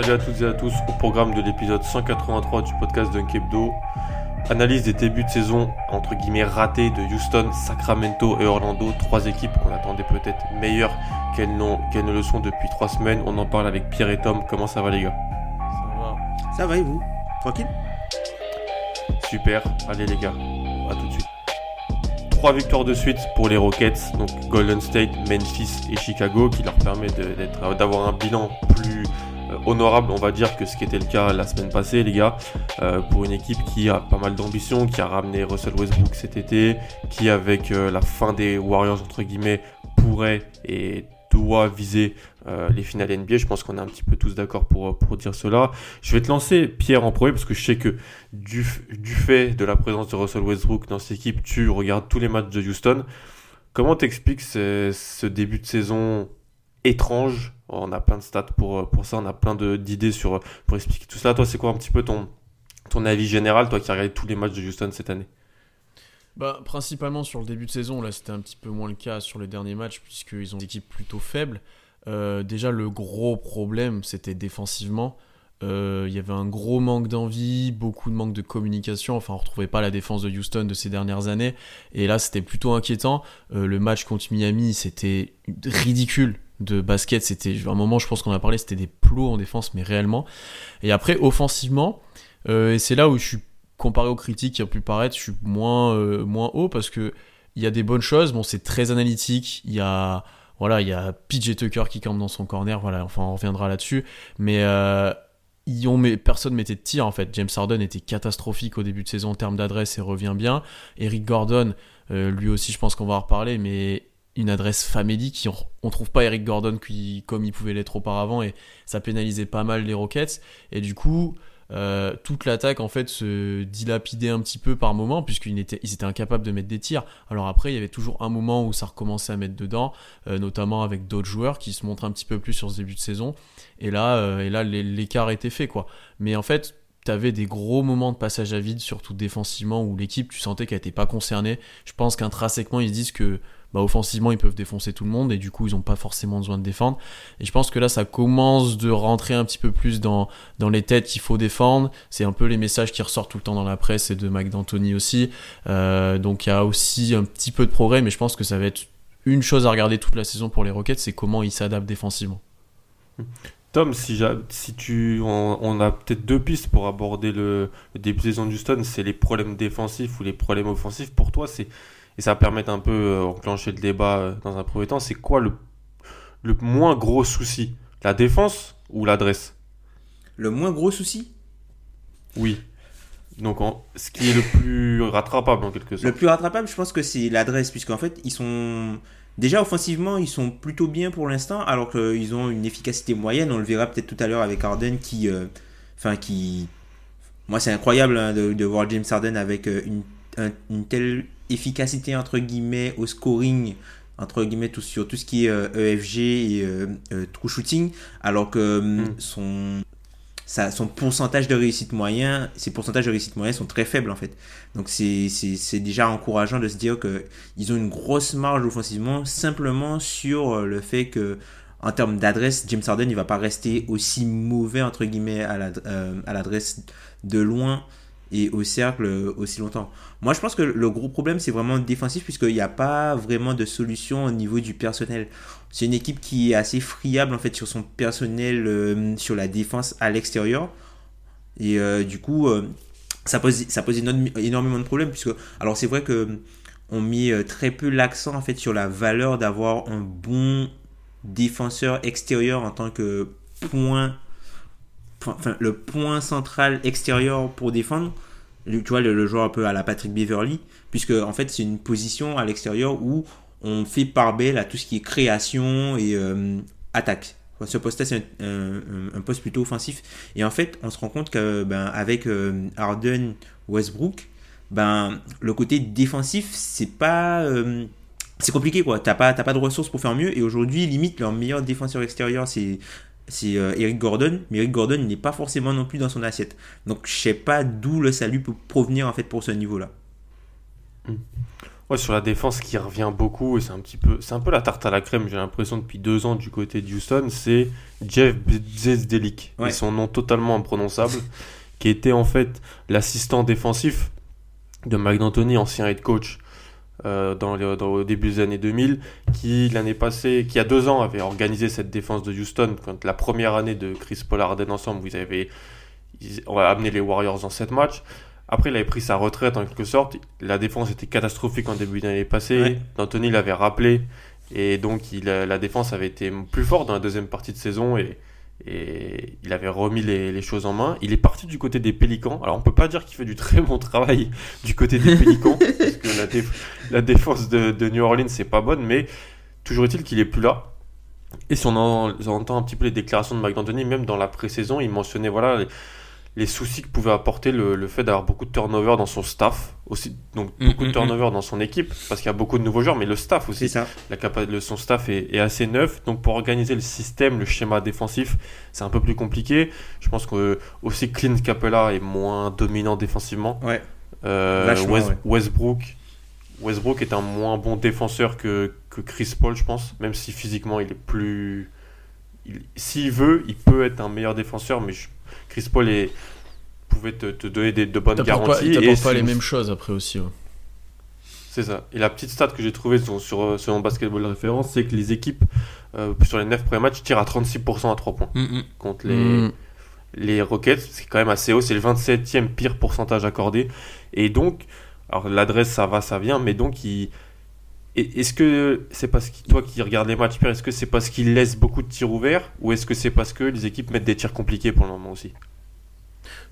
Salut à toutes et à tous au programme de l'épisode 183 du podcast Dunkebdo. Analyse des débuts de saison entre guillemets ratés de Houston, Sacramento et Orlando, trois équipes qu'on attendait peut-être meilleures qu'elles, ne le sont depuis trois semaines. On en parle avec Pierre et Tom. Comment ça va les gars? Ça va. Ça va et vous? Tranquille? Super. Allez les gars, à tout de suite. Trois victoires de suite pour les Rockets, donc Golden State, Memphis et Chicago, qui leur permet d'avoir un bilan plus honorable, on va dire, que ce qui était le cas la semaine passée, les gars, euh, pour une équipe qui a pas mal d'ambition, qui a ramené Russell Westbrook cet été, qui avec euh, la fin des Warriors entre guillemets pourrait et doit viser les finales NBA. Je pense qu'on est un petit peu tous d'accord pour, pour dire cela. Je vais te lancer Pierre en premier parce que je sais que du, du fait de la présence de Russell Westbrook dans cette équipe, tu regardes tous les matchs de Houston. Comment t'expliques ce, ce début de saison étrange on a plein de stats pour, pour ça, on a plein d'idées sur pour expliquer tout cela. Toi, c'est quoi un petit peu ton, ton avis général, toi qui as regardé tous les matchs de Houston cette année? Bah, principalement sur le début de saison, là c'était un petit peu moins le cas sur les derniers matchs puisqu'ils ont des équipes plutôt faibles. Euh, déjà le gros problème c'était défensivement. Euh, il y avait un gros manque d'envie, beaucoup de manque de communication. Enfin, on retrouvait pas la défense de Houston de ces dernières années. Et là, c'était plutôt inquiétant. Euh, le match contre Miami, c'était ridicule de basket. C'était un moment, je pense qu'on a parlé, c'était des plots en défense, mais réellement. Et après, offensivement, euh, et c'est là où je suis comparé aux critiques qui ont pu paraître, je suis moins, euh, moins haut parce que il y a des bonnes choses. Bon, c'est très analytique. Il y a voilà, il y a PJ Tucker qui campe dans son corner. Voilà, enfin, on reviendra là-dessus. Mais euh, ils ont, mais personne mettait de tir en fait. James Harden était catastrophique au début de saison en termes d'adresse et revient bien. Eric Gordon, lui aussi, je pense qu'on va en reparler, mais une adresse famélique. On, trouve pas Eric Gordon qui, comme il pouvait l'être auparavant et ça pénalisait pas mal les Rockets. Et du coup, euh, toute l'attaque en fait se dilapidait un petit peu par moment puisqu'ils étaient, incapables de mettre des tirs. Alors après, il y avait toujours un moment où ça recommençait à mettre dedans, euh, notamment avec d'autres joueurs qui se montrent un petit peu plus sur ce début de saison. Et là, euh, et là l'écart était fait quoi. Mais en fait, tu avais des gros moments de passage à vide, surtout défensivement, où l'équipe, tu sentais qu'elle n'était pas concernée. Je pense qu'intrinsèquement, ils se disent que bah, offensivement ils peuvent défoncer tout le monde et du coup ils n'ont pas forcément besoin de défendre. Et je pense que là ça commence de rentrer un petit peu plus dans, dans les têtes qu'il faut défendre. C'est un peu les messages qui ressortent tout le temps dans la presse et de Mike D'Antoni aussi. Euh, donc il y a aussi un petit peu de progrès, mais je pense que ça va être une chose à regarder toute la saison pour les Rockets, c'est comment ils s'adaptent défensivement. Tom, si, si tu, on, a peut-être deux pistes pour aborder le, le début de saison de Houston, c'est les problèmes défensifs ou les problèmes offensifs. Pour toi, c'est et ça va permettre un peu euh, enclencher le débat euh, dans un premier temps, c'est quoi le, le moins gros souci? La défense ou l'adresse? Le moins gros souci? Oui. Donc ce qui est le plus rattrapable en quelque sorte. Le plus rattrapable, je pense que c'est l'adresse, puisqu'en fait, ils sont... Déjà offensivement, ils sont plutôt bien pour l'instant, alors qu'ils ont une efficacité moyenne. On le verra peut-être tout à l'heure avec Harden qui... Euh, enfin, qui... Moi, c'est incroyable hein, de, voir James Harden avec une, une telle efficacité entre guillemets au scoring entre guillemets tout, sur tout ce qui est EFG e et euh, euh, true shooting alors que hmm. son ça, son pourcentage de réussite moyen, ses pourcentages de réussite moyen sont très faibles en fait. Donc c'est déjà encourageant de se dire qu'ils ont une grosse marge offensivement simplement sur euh, le fait que en termes d'adresse, James Harden il va pas rester aussi mauvais entre guillemets à l'adresse de loin et au cercle aussi longtemps. Moi, je pense que le gros problème, c'est vraiment défensif, puisqu'il n'y a pas vraiment de solution au niveau du personnel. C'est une équipe qui est assez friable, en fait, sur son personnel, euh, sur la défense à l'extérieur. Et euh, du coup, euh, ça pose, ça pose énormément de problèmes, puisque, alors c'est vrai que on met très peu l'accent, en fait, sur la valeur d'avoir un bon défenseur extérieur en tant que point, le point central extérieur pour défendre tu vois, le, joueur un peu à la Patrick Beverly, puisque en fait, c'est une position à l'extérieur où on fait part belle à tout ce qui est création et euh, attaque. Ce poste-là, c'est un, poste plutôt offensif. Et en fait, on se rend compte que ben, euh, Harden, Westbrook, ben, le côté défensif, c'est pas. Euh, c'est compliqué, quoi. T'as pas, pas de ressources pour faire mieux. Et aujourd'hui, limite, leur meilleur défenseur extérieur, c'est c'est Eric Gordon, mais Eric Gordon n'est pas forcément non plus dans son assiette. Donc je sais pas d'où le salut peut provenir en fait pour ce niveau-là. Ouais, sur la défense qui revient beaucoup, et c'est un petit peu, c'est un peu la tarte à la crème, j'ai l'impression depuis deux ans du côté de Houston, c'est Jeff Bzdelik, et son nom totalement imprononçable, qui était en fait l'assistant défensif de Mike D'Antoni, ancien head coach euh, dans, dans, au début des années 2000, qui l'année passée, qui a deux ans avait organisé cette défense de Houston, quand la première année de Chris Paul Harden ensemble, vous avez amener les Warriors dans sept matchs. Après, il avait pris sa retraite en quelque sorte. La défense était catastrophique en début d'année passée. D'Anthony l'avait rappelé. Et donc, il, la défense avait été plus forte dans la deuxième partie de saison. Et, et il avait remis les, choses en main. Il est parti du côté des Pélicans. Alors, on peut pas dire qu'il fait du très bon travail du côté des Pélicans. parce que la, défense de, New Orleans, c'est pas bonne. Mais toujours est-il qu'il est plus là. Et si on, entend un petit peu les déclarations de Mike D'Antoni, même dans la pré-saison, il mentionnait voilà, les soucis que pouvait apporter le, fait d'avoir beaucoup de turnover dans son staff, aussi, donc mm, beaucoup de mm, turnover mm. dans son équipe, parce qu'il y a beaucoup de nouveaux joueurs, mais le staff aussi. Ça. La son staff est, assez neuf, donc pour organiser le système, le schéma défensif, c'est un peu plus compliqué. Je pense que aussi Clint Capella est moins dominant défensivement. Ouais. Euh, Westbrook, Westbrook est un moins bon défenseur que, que Chris Paul, je pense, même si physiquement il est plus. S'il veut, il peut être un meilleur défenseur, mais je Chris Paul pouvait te, donner des, de bonnes garanties. Pas, il pas les mêmes choses après aussi. C'est ça. Et la petite stat que j'ai trouvée sur, sur, sur, mon basketball de référence, c'est que les équipes, euh, sur les 9 premiers matchs, tirent à 36% à 3 points. Mm, mm. Contre les, mm. les Rockets, c'est quand même assez haut. C'est le 27e pire pourcentage accordé. Et donc, alors l'adresse, ça va, ça vient, mais donc, il est-ce que c'est parce que toi qui regardes les matchs, Pierre, est-ce que c'est parce qu'il laisse beaucoup de tirs ouverts ou est-ce que c'est parce que les équipes mettent des tirs compliqués pour le moment aussi?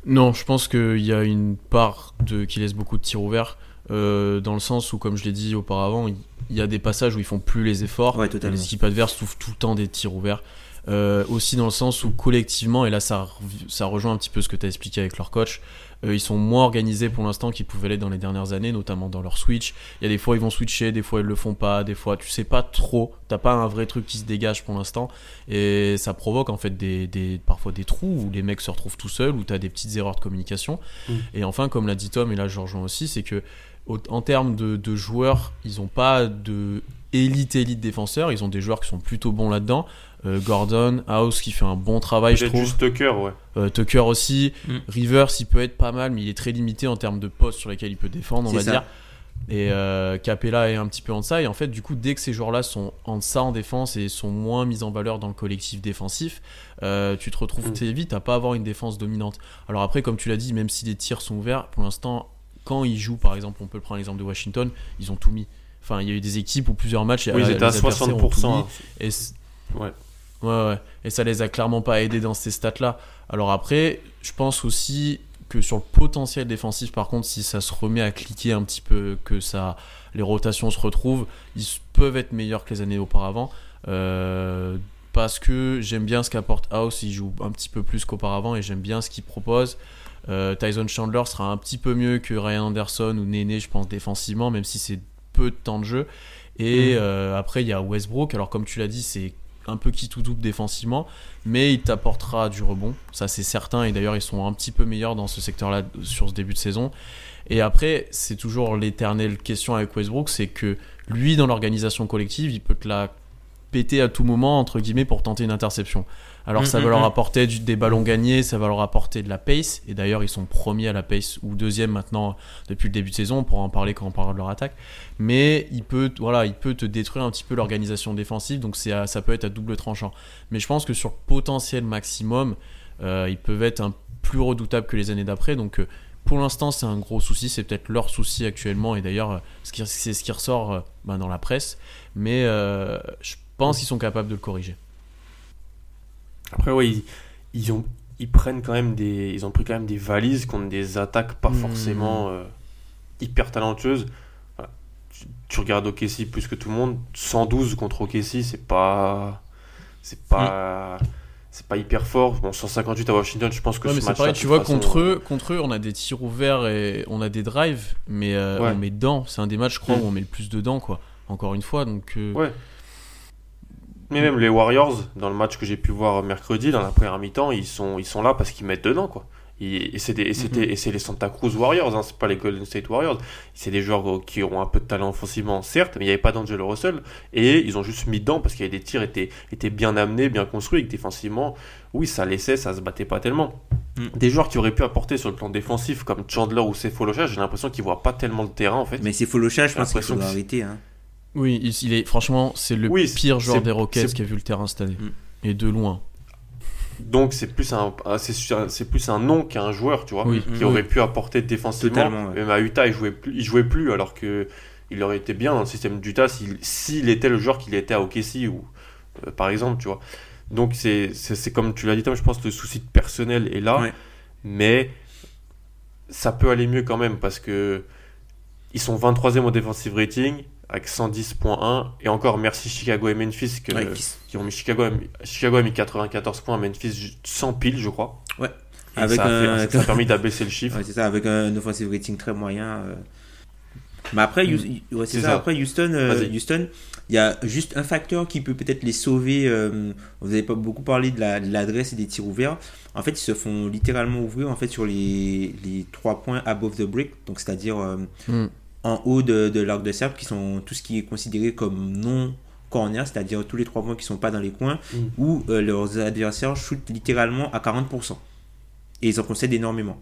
Non, je pense qu'il y a une part de qui laisse beaucoup de tirs ouverts euh, dans le sens où, comme je l'ai dit auparavant, il y a des passages où ils font plus les efforts. les équipes adverses trouvent tout le temps des tirs ouverts. Euh, aussi dans le sens où collectivement, et là ça, ça rejoint un petit peu ce que tu as expliqué avec leur coach, euh, ils sont moins organisés pour l'instant qu'ils pouvaient l'être dans les dernières années, notamment dans leur switch. Il y a des fois ils vont switcher, des fois ils le font pas, des fois tu sais pas trop, t'as pas un vrai truc qui se dégage pour l'instant, et ça provoque en fait des, des, parfois des trous où les mecs se retrouvent tout seuls, où t'as des petites erreurs de communication. Mm. Et enfin, comme l'a dit Tom, et là je rejoins aussi, c'est que en termes de, de joueurs, ils ont pas de élite élite défenseur, ils ont des joueurs qui sont plutôt bons là-dedans. Euh, Gordon, House qui fait un bon travail, je trouve. Juste Tucker, ouais. Euh, Tucker aussi. Mm. Rivers, il peut être pas mal, mais il est très limité en termes de postes sur lesquels il peut défendre, on va dire. Et euh, Capella est un petit peu en deçà. Et en fait, du coup, dès que ces joueurs-là sont en deçà en défense et sont moins mis en valeur dans le collectif défensif, tu te retrouves mm. très vite à pas avoir une défense dominante. Alors après, comme tu l'as dit, même si les tirs sont ouverts, pour l'instant, quand ils jouent, par exemple, on peut prendre l'exemple de Washington, ils ont tout mis. Enfin, il y a eu des équipes où plusieurs matchs. Oui, ils étaient à 60%. et ouais. Ouais, ouais. Et ça les a clairement pas aidés dans ces stats-là. Alors après, je pense aussi que sur le potentiel défensif, par contre, si ça se remet à cliquer un petit peu, que ça, les rotations se retrouvent, ils peuvent être meilleurs que les années auparavant. Euh, parce que j'aime bien ce qu'apporte House, il joue un petit peu plus qu'auparavant et j'aime bien ce qu'il propose. Euh, Tyson Chandler sera un petit peu mieux que Ryan Anderson ou Néné, je pense, défensivement, même si c'est peu de temps de jeu. Et mm. euh, après, il y a Westbrook. Alors, comme tu l'as dit, c'est un peu qui tout double défensivement, mais il t'apportera du rebond, ça c'est certain, et d'ailleurs ils sont un petit peu meilleurs dans ce secteur-là sur ce début de saison. Et après, c'est toujours l'éternelle question avec Westbrook, c'est que lui, dans l'organisation collective, il peut te la péter à tout moment, entre guillemets, pour tenter une interception. Alors mm, ça va mm, leur mm. apporter des ballons gagnés, ça va leur apporter de la pace. Et d'ailleurs, ils sont premiers à la pace ou deuxième maintenant depuis le début de saison. On pourra en parler quand on parlera de leur attaque. Mais il peut, voilà, il peut te détruire un petit peu l'organisation défensive. Donc ça peut être à double tranchant. Mais je pense que sur potentiel maximum, euh, ils peuvent être un plus redoutables que les années d'après. Donc euh, pour l'instant, c'est un gros souci. C'est peut-être leur souci actuellement. Et d'ailleurs, euh, c'est ce qui ressort bah, dans la presse. Mais je pense qu'ils sont capables de le corriger. Après, oui, ils, ont ils prennent quand même des. Ils ont pris quand même des valises contre des attaques pas Hmm. forcément euh, hyper talentueuses. Voilà. Tu, tu regardes OKC plus que tout le monde. 112 contre OKC, c'est pas. C'est pas. C'est pas hyper fort. Bon, 158 à Washington, je pense que Ouais, ce mais c'est match pareil, tu vois, contre eux, contre eux, on a des tirs ouverts et on a des drives, mais euh, Ouais. on met dedans. C'est un des matchs, je crois, où on met le plus dedans, quoi. Encore une fois, donc. euh, Ouais. Mais même les Warriors, dans le match que j'ai pu voir mercredi, dans la première mi-temps, ils sont, ils sont là parce qu'ils mettent dedans, quoi. Et, et c'est des- et c'était- et c'est les Santa Cruz Warriors, hein, c'est pas les Golden State Warriors. C'est des joueurs qui ont un peu de talent offensivement, certes, mais il n'y avait pas d'Angelo Russell. Et ils ont juste mis dedans parce qu'il y avait des tirs étaient, étaient bien amenés, bien construits, et que défensivement, oui, ça laissait, ça se battait pas tellement. Mm. Des joueurs qui auraient pu apporter sur le plan défensif, comme Chandler ou Sefolocha, j'ai l'impression qu'ils voient pas tellement le terrain, en fait. Mais c'est Folocha, je J'ai pense qu'il l'impression faudra que c'est- arrêter. Hein. Oui, il, il est franchement, c'est le Oui, pire joueur des Rockets qui a vu le terrain cette année. Mm. Et de loin. Donc c'est plus un, ah, c'est plus un nom qu'un joueur, tu vois. Oui. qui Mm. aurait pu apporter défensivement. Ouais. Même à Utah, il jouait plus, il jouait plus alors que il aurait été bien dans le système d'Utah s'il s'il était le joueur qu'il était à OKC ou euh, par exemple, tu vois. Donc c'est c'est c'est comme tu l'as dit, Tom, je pense que le souci de personnel est là, Ouais. mais ça peut aller mieux quand même parce que ils sont 23e au defensive rating avec 110.1 et encore merci Chicago et Memphis que, Ouais, qui- qui ont mis Chicago a mis, Chicago a mis 94 points, Memphis 100 piles je crois. Ouais. Et Avec ça, a fait- un- ça a permis d'abaisser le chiffre. Ouais, c'est ça, avec un offensive rating très moyen. euh. Mais après, Houston, ouais, c'est C'est ça. ça. Après Houston, euh. Houston, il y a juste un facteur qui peut peut-être les sauver. euh, vous n'avez pas beaucoup parlé de la- de l'adresse et des tirs ouverts. En fait, ils se font littéralement ouvrir en fait sur les, les trois points above the break, donc c'est-à-dire Mm. En haut de, de l'arc de cercle, qui sont tout ce qui est considéré comme non corner, c'est-à-dire tous les trois points qui sont pas dans les coins, Mm. où euh, leurs adversaires shootent littéralement à 40%. Et ils en concèdent énormément.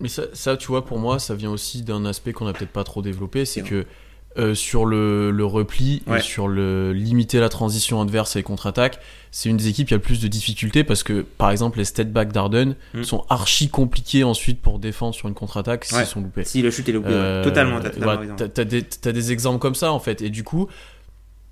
Mais ça, ça, tu vois, pour moi, ça vient aussi d'un aspect qu'on n'a peut-être pas trop développé, c'est C'est que euh, sur le, le repli et sur le limiter la transition adverse et les contre-attaques, c'est une des équipes qui a le plus de difficultés parce que, par exemple, les step back d'Arden Mm. sont archi compliqués ensuite pour défendre sur une contre-attaque s'ils Ouais. sont loupés. Si le shoot est loupé. Euh, totalement, t'as totalement voilà, raison. t'as- t'as des, t'as des exemples comme ça en fait et du coup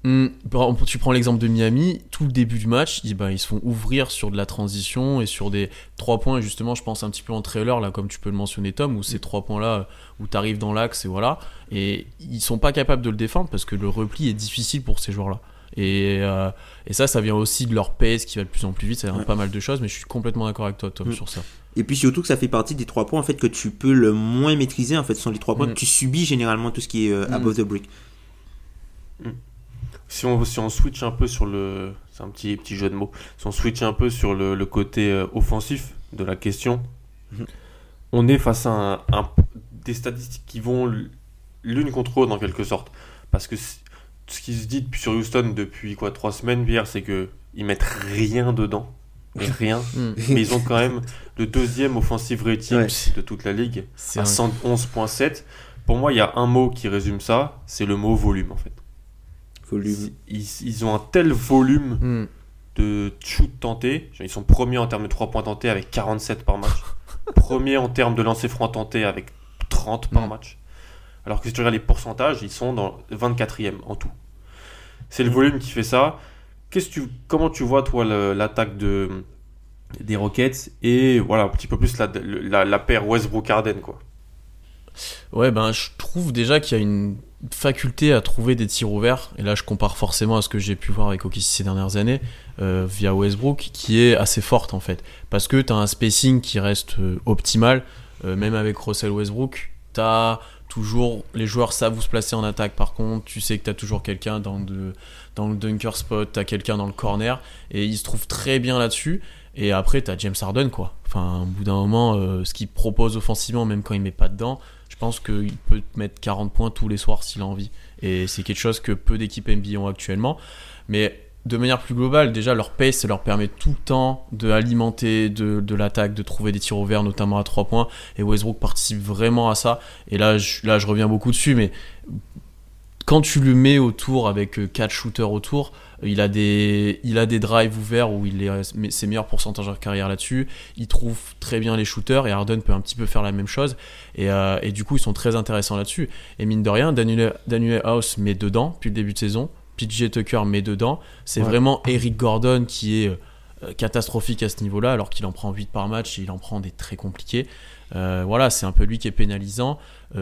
exemple, tu prends l'exemple de Miami tout le début du match ils, ben, ils se font ouvrir sur de la transition et sur des trois points et justement je pense un petit peu en trailer là comme tu peux le mentionner Tom où ces trois points là où tu arrives dans l'axe et voilà et ils sont pas capables de le défendre parce que le repli est difficile pour ces joueurs là et, euh, et ça ça vient aussi de leur pace qui va de plus en plus vite ça vient de Ouais. pas mal de choses mais je suis complètement d'accord avec toi Tom Mm. sur ça Et puis surtout que ça fait partie des trois points en fait que tu peux le moins maîtriser en fait ce sont les trois points Mm. que tu subis généralement tout ce qui est euh, Mm. above the break. Si on, si on switch un peu sur le. C'est un petit, petit jeu de mots. Si on switch un peu sur le, le côté euh, offensif de la question, Mhm. on est face à un- un- des statistiques qui vont l'une contre l'autre en quelque sorte. Parce que ce qui se dit depuis- sur Houston depuis quoi trois semaines, Pierre, c'est que ils mettent rien dedans. Mais rien. Mm. Mais ils ont quand même le deuxième offensive rating Ouais. de toute la ligue à un- 111.7. Pour moi, il y a un mot qui résume ça, c'est le mot volume en fait. Volume. Ils, ils ont un tel volume Mm. de shoot tentés. Ils sont premiers en termes de 3 points tentés avec 47 par match. Premiers en termes de lancer franc tentés avec 30 par Mm. match. Alors que si tu regardes les pourcentages, ils sont dans 24e en tout. C'est le Mm. volume qui fait ça. Qu'est-ce que tu, comment tu vois toi l'attaque de des Rockets et voilà un petit peu plus la, la, la paire Westbrook-Harden quoi? Ouais, ben je trouve déjà qu'il y a une faculté à trouver des tirs ouverts. Et là, je compare forcément à ce que j'ai pu voir avec OKC ces dernières années euh, via Westbrook, qui est assez forte en fait. Parce que tu as un spacing qui reste euh, optimal, euh, même avec Russell Westbrook. Tu as toujours. Les joueurs savent où se placer en attaque par contre. Tu sais que tu as toujours quelqu'un dans, le dunker spot, tu quelqu'un dans le corner. Et il se trouve très bien là-dessus. Et après, tu James Harden quoi. Enfin, au bout d'un moment, ce qu'il propose offensivement, même quand il met pas dedans je pense qu'il peut te mettre 40 points tous les soirs s'il a envie. Et c'est quelque chose que peu d'équipes NBA ont actuellement. Mais de manière plus globale, déjà leur pace, ça leur permet tout le temps de de, de l'attaque, de trouver des tirs ouverts, notamment à 3 points. Et Westbrook participe vraiment à ça. Et là, je, là, je reviens beaucoup dessus, mais quand tu le mets autour avec 4 shooters autour, il a des, il a des drives ouverts où il est ses meilleurs pourcentages de carrière là-dessus. Il trouve très bien les shooters et Harden peut un petit peu faire la même chose. Et, euh, et du coup, ils sont très intéressants là-dessus. Et mine de rien, Daniel, House met dedans depuis le début de saison. PJ Tucker met dedans. C'est Ouais. vraiment Eric Gordon qui est catastrophique à ce niveau-là, alors qu'il en prend 8 par match et il en prend des très compliqués. voilà, c'est un peu lui qui est pénalisant.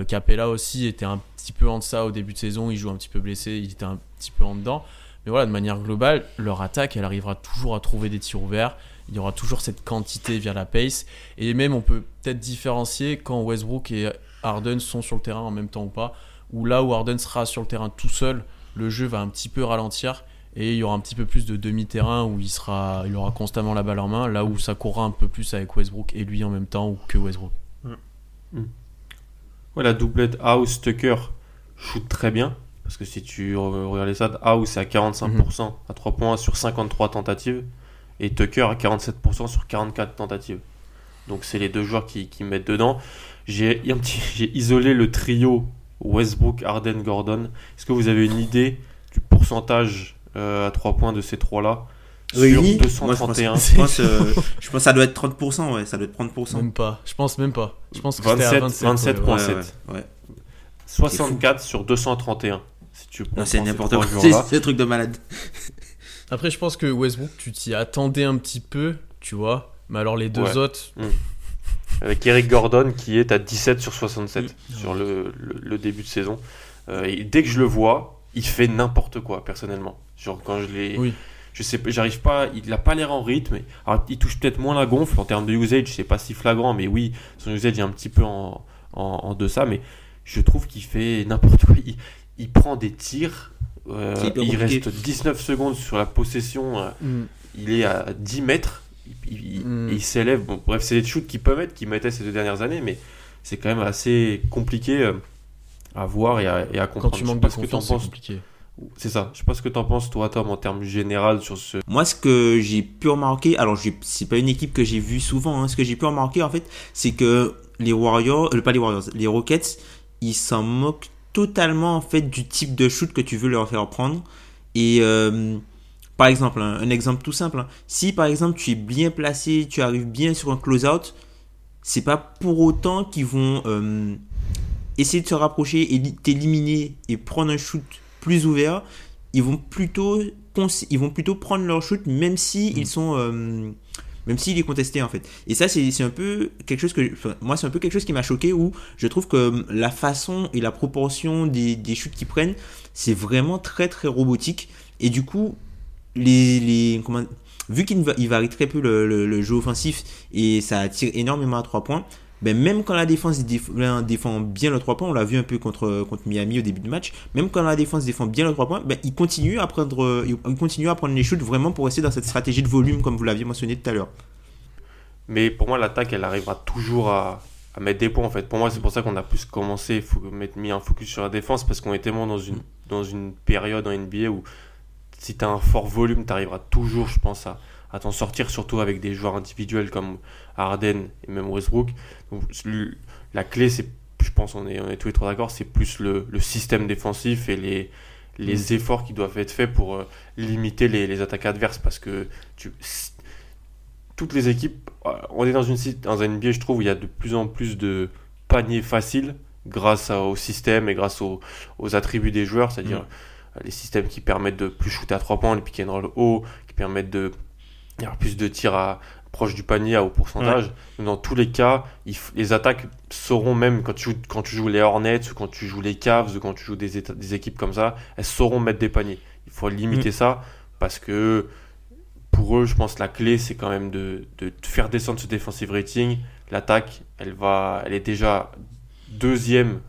Capella aussi était un petit peu en deçà au début de saison, il joue un petit peu blessé, il était un petit peu en dedans. Mais voilà, de manière globale, leur attaque, elle arrivera toujours à trouver des tirs ouverts. Il y aura toujours cette quantité via la pace. Et même, on peut peut-être différencier quand Westbrook et Harden sont sur le terrain en même temps ou pas. Ou là où Harden sera sur le terrain tout seul, le jeu va un petit peu ralentir. Et il y aura un petit peu plus de demi-terrain où il, sera, il aura constamment la balle en main. Là où ça courra un peu plus avec Westbrook et lui en même temps ou que Westbrook. Mm. la doublette House-Tucker shoot très bien. Parce que si tu regardes les stats, House c'est à 45% mhm. à 3 points sur 53 tentatives et Tucker à 47% sur 44 tentatives. Donc c'est les deux joueurs qui, mettent dedans. J'ai isolé le trio Westbrook, Arden, Gordon. Est-ce que vous avez une idée du pourcentage euh, à 3 points de ces trois-là? Réunis 231. je, pense, euh, je, pense, que ça doit être 30%, ouais, ça doit être 30%. Même pas, je pense même pas. Je pense que 27,7. 27, 64 sur 231 c'est n'importe quoi. C'est un truc de malade. Après, je pense que Westbrook, tu t'y attendais un petit peu, tu vois. Mais alors, les deux autres. Mm. Avec Eric Gordon qui est à 17 sur 67 mm. sur le, le, début de saison. Euh, et dès que je le vois, il fait n'importe quoi, personnellement. Genre, quand je l'ai. Oui. Je sais, j'arrive pas, il n'a pas l'air en rythme. Alors, il touche peut-être moins la gonfle en termes de usage, c'est pas si flagrant, mais oui, son usage est un petit peu en, en, en deçà, mais je trouve qu'il fait n'importe quoi il prend des tirs. Euh, il reste 19 secondes sur la possession. Euh, mm. Il est à 10 mètres. Il, mm. s'élève. Bon, bref, c'est des shoots qui peuvent être, qui mettaient ces deux dernières années, mais c'est quand même assez compliqué euh, à voir et à, et à comprendre. Quand tu manques de confiance, c'est compliqué. C'est ça. Je sais pas ce que tu en penses, toi, Tom, en termes général sur ce. Moi, ce que j'ai pu remarquer, alors c'est pas une équipe que j'ai vue souvent, hein, ce que j'ai pu remarquer, en fait, c'est que les Warriors, pas les Warriors, les Rockets, ils s'en moquent totalement en fait du type de shoot que tu veux leur faire prendre. Et euh, par exemple, un, exemple tout simple, hein. si par exemple tu es bien placé, tu arrives bien sur un close-out, c'est pas pour autant qu'ils vont euh, essayer de se rapprocher et t'éliminer et prendre un shoot plus ouvert. Ils vont plutôt, ils vont plutôt prendre leur shoot même si ils mm. sont euh, même s'il est contesté en fait. Et ça, c'est un peu quelque chose que, moi, c'est un peu quelque chose qui m'a choqué où je trouve que hum, la façon et la proportion des, chutes qu'ils prennent, c'est vraiment très très robotique. Et du coup, les, les comment, vu qu'il varie très peu le, le, jeu offensif et ça attire énormément à 3 points, ben même quand la défense défend bien le 3 points, on l'a vu un peu contre, contre Miami au début du match, même quand la défense défend bien le 3 points, ben il continue à prendre, continue à prendre les shoots vraiment pour rester dans cette stratégie de volume comme vous l'aviez mentionné tout à l'heure. Mais pour moi, l'attaque, elle arrivera toujours à, à, mettre des points en fait. Pour moi, c'est pour ça qu'on a plus commencé, mettre mis un focus sur la défense parce qu'on est tellement dans une, dans une période en NBA où si tu as un fort volume, tu arriveras toujours, je pense, à, à t'en sortir, surtout avec des joueurs individuels comme Harden et même Westbrook. Donc, la clé, c'est, je pense, on est, on est tous les trois d'accord, c'est plus le, le, système défensif et les, les mm. efforts qui doivent être faits pour euh, limiter les, les, attaques adverses. Parce que tu, toutes les équipes, euh, on est dans une, dans un NBA, je trouve, où il y a de plus en plus de paniers faciles grâce au système et grâce aux, aux attributs des joueurs, c'est-à-dire mm. les systèmes qui permettent de plus shooter à 3 points, les pick and roll haut, qui permettent de il y aura plus de tirs à, proche du panier à haut pourcentage. Dans tous les cas, les attaques sauront même quand tu, joues, quand tu joues les Hornets ou quand tu joues les Cavs ou quand tu joues des, des équipes comme ça, elles sauront mettre des paniers. Il faut limiter mm. ça parce que pour eux, je pense que la clé c'est quand même de, de, faire descendre ce defensive rating. L'attaque, elle va, elle est déjà deuxième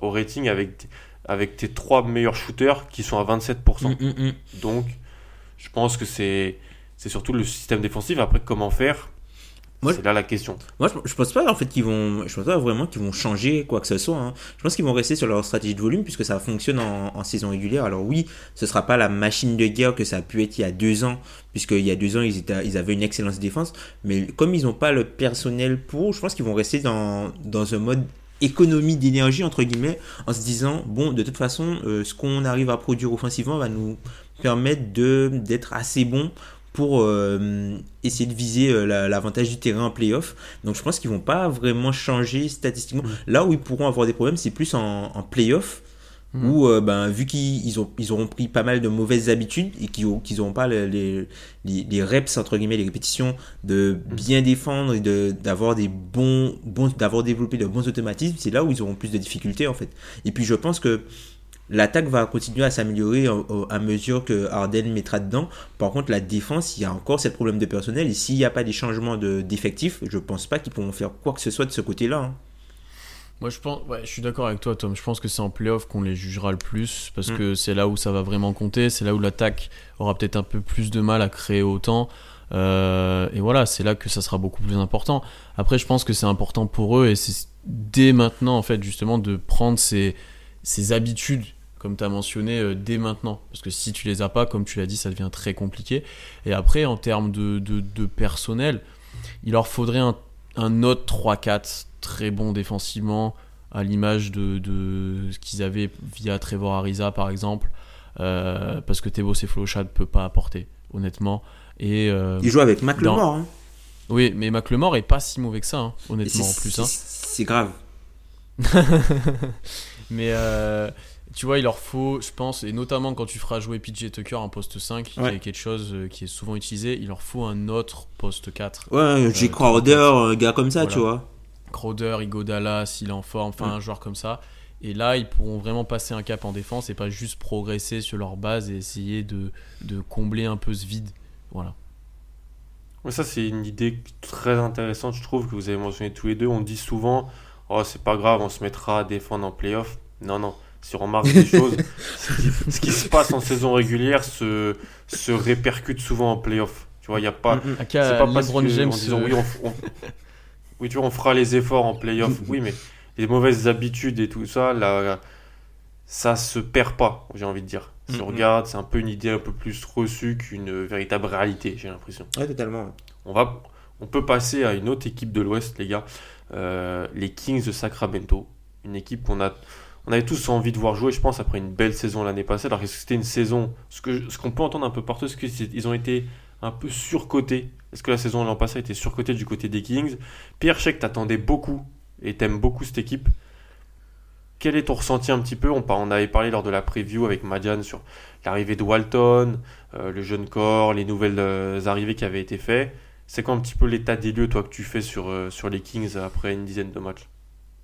au rating avec avec tes trois meilleurs shooters qui sont à 27%. Mm, Donc, je pense que c'est c'est surtout le système défensif. Après, comment faire? C'est là la question. Moi, je, pense pas en fait qu'ils vont, je pense pas vraiment qu'ils vont changer quoi que ce soit. Hein. Je pense qu'ils vont rester sur leur stratégie de volume puisque ça fonctionne en, saison régulière. Alors oui, ce sera pas la machine de guerre que ça a pu être il y a deux ans, puisqu'il y a deux ans ils, étaient, ils avaient une excellente défense. Mais comme ils n'ont pas le personnel pour, je pense qu'ils vont rester dans, dans un mode économie d'énergie entre guillemets en se disant bon de toute façon euh, ce qu'on arrive à produire offensivement va nous permettre de d'être assez bon pour euh, essayer de viser euh, l'avantage du terrain en playoff. Donc je pense qu'ils vont pas vraiment changer statistiquement. Mm. Là où ils pourront avoir des problèmes, c'est plus en, en playoff. Hmm. Où, euh, ben, vu qu'ils ont, ils auront pris pas mal de mauvaises habitudes et qu'ils n'auront pas les, les, les, reps, entre guillemets, les répétitions de hmm. bien défendre et d'avoir des bons, bons d'avoir développé de bons automatismes, c'est là où ils auront plus de difficultés, en fait. Et puis, je pense que L'attaque va continuer à s'améliorer à mesure que Arden mettra dedans. Par contre, la défense, il y a encore ce problème de personnel. Et s'il n'y a pas des changements d'effectifs, je je pense pas qu'ils pourront faire quoi que ce soit de ce côté-là. Hein. Moi, je pense, ouais, je suis d'accord avec toi, Tom. Je pense que c'est en playoff qu'on les jugera le plus parce mm. que c'est là où ça va vraiment compter. C'est là où l'attaque aura peut-être un peu plus de mal à créer autant. Euh, et voilà, c'est là que ça sera beaucoup plus important. Après, je pense que c'est important pour eux et c'est dès maintenant, en fait, justement, de prendre ces, ces habitudes comme tu as mentionné, euh, dès maintenant. Parce que si tu les as pas, comme tu l'as dit, ça devient très compliqué. Et après, en termes de, de, personnel, il leur faudrait un, un autre 3-4 très bon défensivement, à l'image de, de, ce qu'ils avaient via Trevor Ariza, par exemple. Euh, parce que Thébo Cefalocha ne peut pas apporter, honnêtement. Et, euh, il joue avec McLemore. Hein. Oui, mais McLemore est pas si mauvais que ça, hein, honnêtement, en plus. Hein. C'est grave. mais euh, tu vois, il leur faut, je pense, et notamment quand tu feras jouer PJ Tucker en poste 5, qui est quelque chose euh, qui est souvent utilisé, il leur faut un autre poste 4. Ouais, j'ai euh, Crowder, un gars comme ça, tu vois. Crowder, Igodala, s'il est en forme, enfin un joueur comme ça. Et là, ils pourront vraiment passer un cap en défense et pas juste progresser sur leur base et essayer de, de combler un peu ce vide. Voilà. ça, c'est une idée très intéressante, je trouve, que vous avez mentionné tous les deux. On dit souvent, oh, c'est pas grave, on se mettra à défendre en playoff. Non, non si on remarque des choses, ce qui, se passe en saison régulière se, se répercute souvent en playoff. Tu vois, il n'y a pas. Mm, mm. C'est pas parce que, James en disant, oui, on, oui, tu vois, on fera les efforts en playoff. Mm, oui, mais les mauvaises habitudes et tout ça, là, ça se perd pas, j'ai envie de dire. Si on regarde, c'est un peu une idée un peu plus reçue qu'une véritable réalité, j'ai l'impression. Ouais, totalement. On, va, on peut passer à une autre équipe de l'Ouest, les gars. Euh, les Kings de Sacramento. Une équipe qu'on a on avait tous envie de voir jouer, je pense, après une belle saison l'année passée. Alors que c'était une saison, ce qu'on peut entendre un peu partout, c'est qu'ils ont été un peu surcotés. Est-ce que la saison l'an passé a été surcotée du côté des Kings? Pierre, que t'attendais beaucoup et t'aimes beaucoup cette équipe. Quel est ton ressenti un petit peu? On, avait parlé lors de la preview avec Madiane sur l'arrivée de Walton, euh, le jeune corps, les nouvelles euh, arrivées qui avaient été faites. C'est quoi un petit peu l'état des lieux, toi, que tu fais sur, euh, sur les Kings après une dizaine de matchs?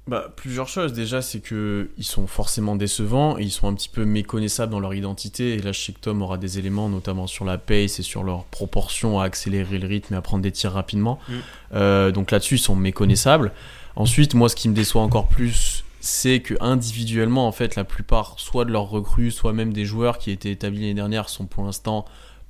Bah, plusieurs choses. Déjà, c'est que ils sont forcément décevants et ils sont un petit peu méconnaissables dans leur identité. Et là, je sais que Tom aura des éléments, notamment sur la pace et sur leur proportion à accélérer le rythme et à prendre des tirs rapidement. Mm. Euh, donc là-dessus, ils sont méconnaissables. Ensuite, moi, ce qui me déçoit encore plus, c'est que individuellement, en fait, la plupart, soit de leurs recrues, soit même des joueurs qui étaient établis l'année dernière, sont pour l'instant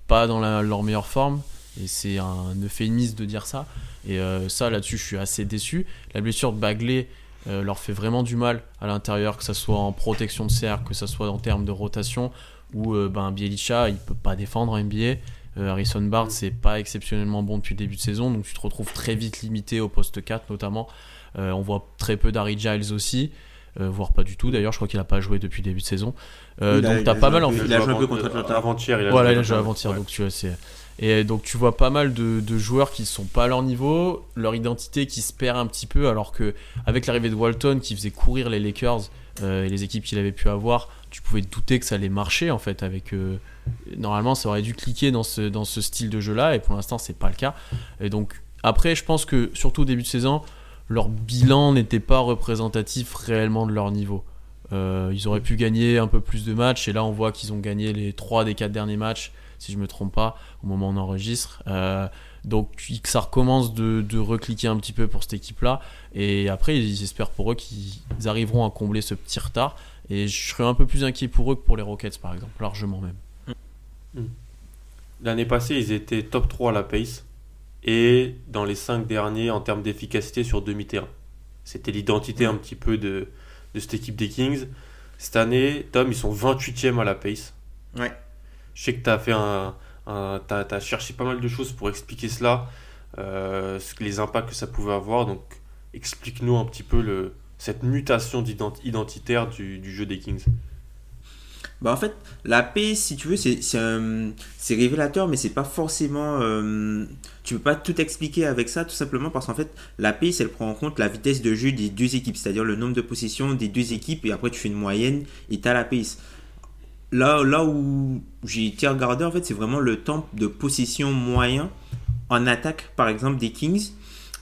pas dans leur meilleure forme. Et c'est un euphémisme de dire ça. Et euh, ça, là-dessus, je suis assez déçu. La blessure de Bagley euh, leur fait vraiment du mal à l'intérieur, que ce soit en protection de cercle, que ce soit en termes de rotation, où euh, ben, Bielicha, il peut pas défendre un NBA. Euh, Harrison Bard, c'est pas exceptionnellement bon depuis le début de saison, donc tu te retrouves très vite limité au poste 4 notamment. on voit très peu d'Harry Giles aussi. voire pas du tout d'ailleurs, je crois qu'il a pas joué depuis le début de saison. donc t'as pas mal en fait. Il a joué un peu contre avant-hier. Voilà, il a joué avant-hier, donc tu vois, c'est et donc tu vois pas mal de, joueurs qui sont pas à leur niveau, leur identité qui se perd un petit peu, alors que avec l'arrivée de Walton qui faisait courir les Lakers euh, et les équipes qu'il avait pu avoir, tu pouvais te douter que ça allait marcher en fait. Avec euh, normalement ça aurait dû cliquer dans ce, style de jeu là, et pour l'instant c'est pas le cas. Et donc après je pense que surtout au début de saison, leur bilan n'était pas représentatif réellement de leur niveau. Euh, ils auraient pu gagner un peu plus de matchs, et là on voit qu'ils ont gagné les 3 des 4 derniers matchs si je me trompe pas, au moment où on enregistre. Euh, donc ça recommence de, de, recliquer un petit peu pour cette équipe-là. Et après, j'espère pour eux qu'ils arriveront à combler ce petit retard. Et je serais un peu plus inquiet pour eux que pour les Rockets, par exemple, largement même. Hmm. L'année passée, ils étaient top 3 à la pace. Et dans les 5 derniers, en termes d'efficacité sur demi-terrain. C'était l'identité un petit peu de, de cette équipe des Kings. Cette année, Tom, ils sont 28e à la pace. Ouais. Je sais que tu as fait un, as, cherché pas mal de choses pour expliquer cela, euh, les impacts que ça pouvait avoir. Donc, explique-nous un petit peu cette mutation identitaire du, jeu des Kings. Bah en fait, la pace, si tu veux, c'est c'est révélateur, mais c'est pas forcément. Euh, tu peux pas tout expliquer avec ça, tout simplement parce qu'en fait, la pace, elle prend en compte la vitesse de jeu des deux équipes, c'est-à-dire le nombre de possessions des deux équipes, et après tu fais une moyenne et as la pace. Là, là où j'ai été regardé, en fait, c'est vraiment le temps de possession moyen en attaque, par exemple, des Kings.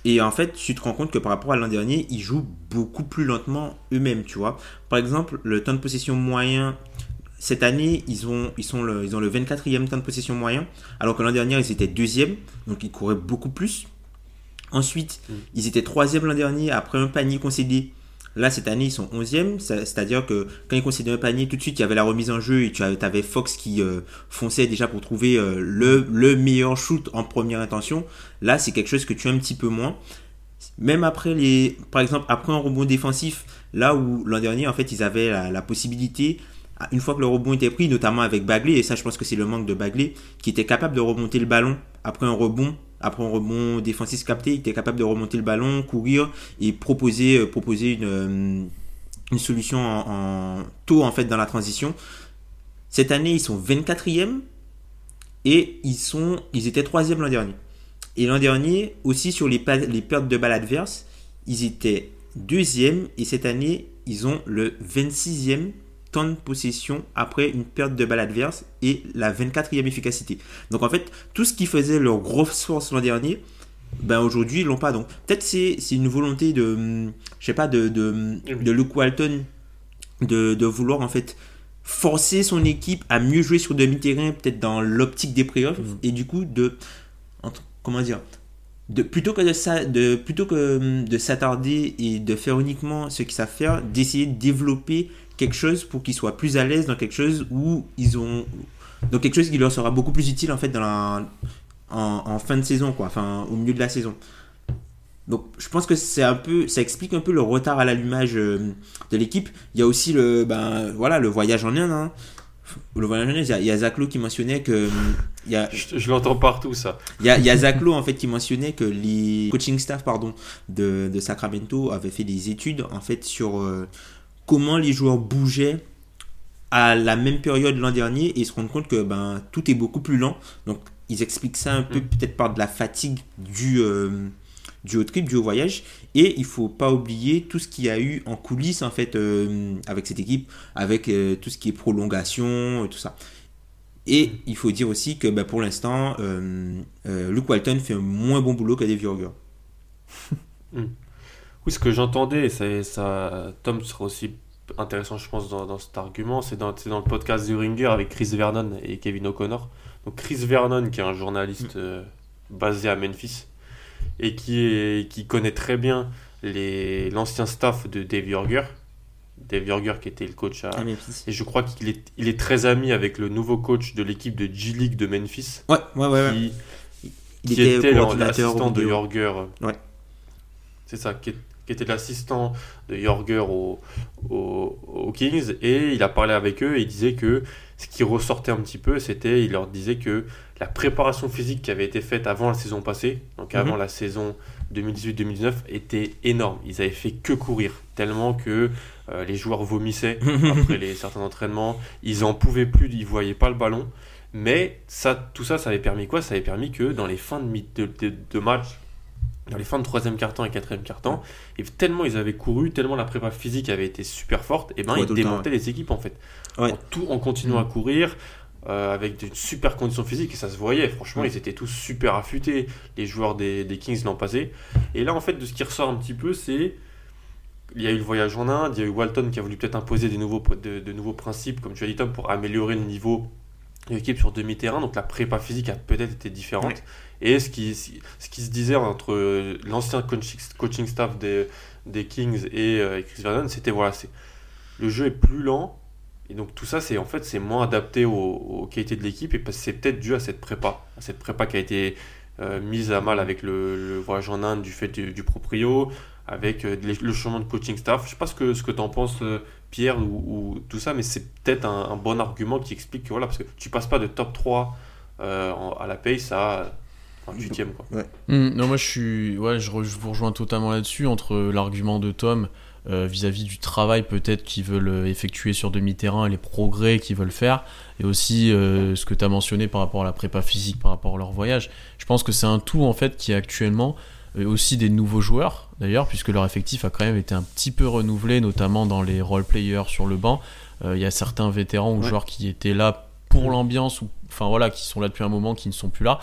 Et en fait, tu te rends compte que par rapport à l'an dernier, ils jouent beaucoup plus lentement eux-mêmes, tu vois. Par exemple, le temps de possession moyen cette année, ils ont, ils sont le, ils ont le 24e temps de possession moyen, alors que l'an dernier, ils étaient deuxième, donc ils couraient beaucoup plus. Ensuite, mm. ils étaient troisième l'an dernier après un panier concédé. Là, cette année, ils sont 11e, c'est-à-dire que quand ils concédaient un panier, tout de suite, il y avait la remise en jeu et tu avais Fox qui euh, fonçait déjà pour trouver euh, le, le, meilleur shoot en première intention. Là, c'est quelque chose que tu as un petit peu moins. Même après les, par exemple, après un rebond défensif, là où l'an dernier, en fait, ils avaient la, possibilité une fois que le rebond était pris, notamment avec Bagley, et ça je pense que c'est le manque de Bagley, qui était capable de remonter le ballon après un rebond, après un rebond défensif capté, il était capable de remonter le ballon, courir et proposer, euh, euh, une solution en, tôt en fait dans la transition. Cette année, ils sont 24e et ils, étaient 3e l'an dernier. Et l'an dernier, aussi sur les, les pertes de balles adverses, ils étaient deuxième et cette année, ils ont le 26e temps de possession après une perte de balle adverse et la 24e efficacité. Donc en fait, tout ce qui faisait leur grosse force l'an dernier, ben aujourd'hui ils l'ont pas. Donc peut-être c'est, c'est une volonté de, je sais pas, de, de, de Luke Walton de, de, vouloir en fait forcer son équipe à mieux jouer sur demi-terrain, peut-être dans l'optique des playoffs, mmh. et du coup de, comment dire, de, plutôt que de, de, plutôt que de s'attarder et de faire uniquement ce qu'ils savent faire, d'essayer de développer quelque chose pour qu'ils soient plus à l'aise dans quelque chose où ils ont donc quelque chose qui leur sera beaucoup plus utile en fait dans la, en, fin de saison quoi. Enfin au milieu de la saison. Donc je pense que c'est un peu ça explique un peu le retard à l'allumage euh, de l'équipe. Il y a aussi le ben voilà le voyage en Inde hein. le voyage en Inde il y a, Zach qui mentionnait que il y a, je, l'entends partout ça. Il y a, il y a Zach en fait qui mentionnait que les coaching staff pardon de, de Sacramento avaient fait des études en fait sur euh, comment les joueurs bougeaient à la même période l'an dernier et ils se rendent compte que ben, tout est beaucoup plus lent. Donc ils expliquent ça un peu mm. peut-être par de la fatigue du, euh, du au trip, du au voyage. Et il faut pas oublier tout ce qu'il y a eu en coulisses en fait euh, avec cette équipe, avec euh, tout ce qui est prolongation, tout ça. Et il faut dire aussi que ben, pour l'instant, Luke Walton fait un moins bon boulot que Dave. Oui, ce que j'entendais, ça, ça, Tom sera aussi intéressant, je pense, dans, cet argument, c'est dans, dans, le podcast du Ringer avec Chris Vernon et Kevin O'Connor. Donc Chris Vernon, qui est un journaliste mm. euh, basé à Memphis et qui, est, qui connaît très bien l'ancien staff de Dave Yorger. Dave Yorger qui était le coach à, Memphis. Et je crois qu'il est, il est très ami avec le nouveau coach de l'équipe de G-League de Memphis. Ouais, ouais, ouais. Qui, il était, était l'assistant de Yorger. Ouais. C'est ça, qui, est, qui était l'assistant de Jorger aux Kings, et il a parlé avec eux et il disait que ce qui ressortait un petit peu, c'était, il leur disait que la préparation physique qui avait été faite avant la saison passée, donc avant mhm. la saison 2018-2019, était énorme. Ils avaient fait que courir, tellement que euh, les joueurs vomissaient après les, certains entraînements, ils en pouvaient plus, ils voyaient pas le ballon. Mais ça, tout ça, ça avait permis quoi? Ça avait permis que dans les fins de, de, de match, dans les fins de troisième quart-temps et quatrième quart-temps. Et tellement ils avaient couru, tellement la prépa physique avait été super forte, et ben ils démontaient les équipes en fait. En, tout, en continuant à mm. courir, euh, avec de super conditions physiques, et ça se voyait. Franchement, mm. ils étaient tous super affûtés, les joueurs des, Kings l'an passé. Et là, en fait, de ce qui ressort un petit peu, c'est. Il y a eu le voyage en Inde, il y a eu Walton qui a voulu peut-être imposer des nouveaux, de, de, nouveaux principes, comme tu as dit Tom, pour améliorer le niveau l'équipe sur demi-terrain. Donc la prépa physique a peut-être été différente. Et ce qui, ce qui se disait entre l'ancien coaching staff des, des Kings euh, et, Chris Vernon, c'était voilà, c'est le jeu est plus lent. Et donc tout ça, c'est en fait, c'est moins adapté aux, qualités de l'équipe. Et c'est peut-être dû à cette prépa, à cette prépa qui a été euh, mise à mal avec le, voyage en Inde du fait du, proprio, avec euh, le changement de coaching staff. Je sais pas ce que, ce que tu en penses, Pierre, ou, tout ça, mais c'est peut-être un, bon argument qui explique que voilà, parce que tu passes pas de top 3 à la pace à Mmh, non, moi je suis, ouais, je, vous rejoins totalement là-dessus entre l'argument de Tom vis-à-vis du travail peut-être qu'ils veulent effectuer sur demi-terrain et les progrès qu'ils veulent faire, et aussi ce que tu as mentionné par rapport à la prépa physique, par rapport à leur voyage. Je pense que c'est un tout en fait qui est actuellement aussi des nouveaux joueurs d'ailleurs, puisque leur effectif a quand même été un petit peu renouvelé, notamment dans les role-players sur le banc. Il y a certains vétérans ou joueurs qui étaient là pour l'ambiance, ou enfin voilà, qui sont là depuis un moment, qui ne sont plus là.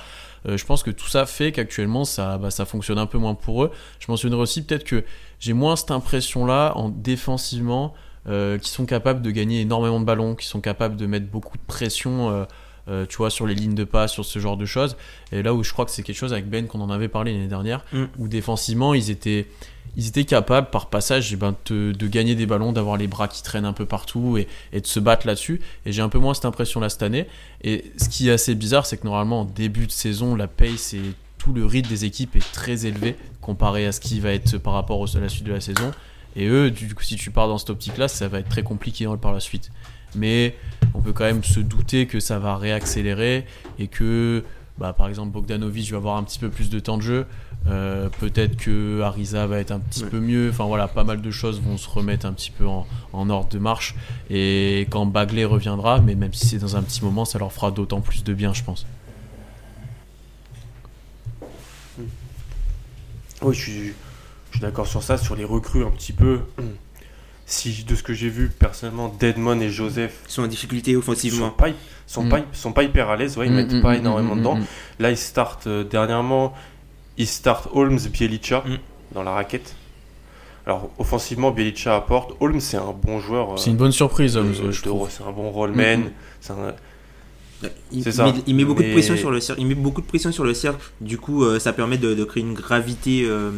Euh, je pense que tout ça fait qu'actuellement ça, bah, ça fonctionne un peu moins pour eux. Je mentionnerai aussi peut-être que j'ai moins cette impression-là en défensivement, euh, qui sont capables de gagner énormément de ballons, qui sont capables de mettre beaucoup de pression. Euh, tu vois, sur les lignes de passe, sur ce genre de choses. Et là où je crois que c'est quelque chose avec Ben qu'on en avait parlé l'année dernière, mm. où défensivement ils étaient, ils étaient capables par passage eh ben, de gagner des ballons, d'avoir les bras qui traînent un peu partout et, et de se battre là-dessus. Et j'ai un peu moins cette impression là cette année. Et ce qui est assez bizarre, c'est que normalement en début de saison, la pace et tout le rythme des équipes est très élevé comparé à ce qui va être par rapport à la suite de la saison. Et eux, du coup, si tu pars dans cette optique-là, ça va être très compliqué par la suite. Mais on peut quand même se douter que ça va réaccélérer et que, bah, par exemple, Bogdanovic va avoir un petit peu plus de temps de jeu. Euh, peut-être que Ariza va être un petit peu mieux. Enfin voilà, pas mal de choses vont se remettre un petit peu en, ordre de marche. Et quand Bagley reviendra, mais même si c'est dans un petit moment, ça leur fera d'autant plus de bien, je pense. Oui, je suis, d'accord sur ça, sur les recrues un petit peu. Si de ce que j'ai vu personnellement, Deadmon et Joseph sont en difficulté offensivement. Sont pas, sont, pas, hyper à l'aise, ouais, ils mm, mettent mm, pas mm, énormément dedans. Là, ils startent euh, dernièrement il start Holmes, Bielicha mm. dans la raquette. Alors, offensivement, Bielicha apporte. Holmes, c'est un bon joueur. C'est une bonne surprise, Holmes, je trouve. C'est un bon rollman. Mm, mm. Il, ça. il met beaucoup de pression sur le cercle. Il met beaucoup de pression sur le cercle. Du coup, euh, ça permet de, créer une gravité euh,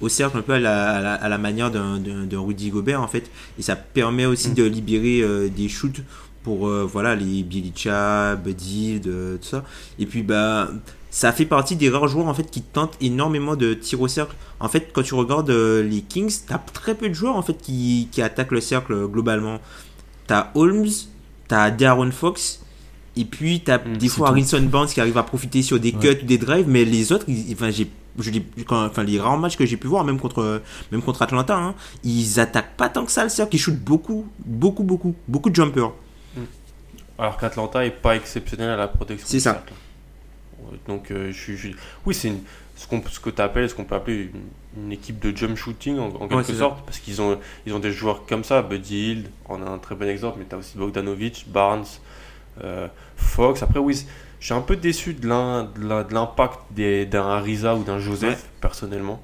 au cercle, un peu à la, à la, manière d'un Rudy Gobert, en fait. Et ça permet aussi de libérer euh, des shoots pour voilà les Bielicha, Buddy, tout ça. Et puis, bah ça fait partie des rares joueurs en fait qui tentent énormément de tirs au cercle. En fait, quand tu regardes euh, les Kings, t'as très peu de joueurs en fait qui, qui attaquent le cercle euh, globalement. T'as Holmes, t'as Darren Fox, et puis t'as mm, des fois Harrison Barnes qui arrive à profiter sur des cuts, des drives, mais les autres, enfin j'ai je enfin les rares matchs que j'ai pu voir même contre même contre Atlanta hein, ils attaquent pas tant que ça le cercle ils shootent beaucoup beaucoup beaucoup beaucoup de jumpers mm. alors qu'Atlanta est pas exceptionnel à la protection c'est ça donc, euh, je, oui, c'est ce, qu'on, ce que tu appelles, ce qu'on peut appeler une, équipe de jump shooting en, quelque sorte, parce qu'ils ont, ils ont des joueurs comme ça. Buddy Hill on a un très bon exemple, mais tu as aussi Bogdanovic, Barnes, euh, Fox. Après, oui, je suis un peu déçu de, l'impact d'un Ariza ou d'un Joseph, personnellement.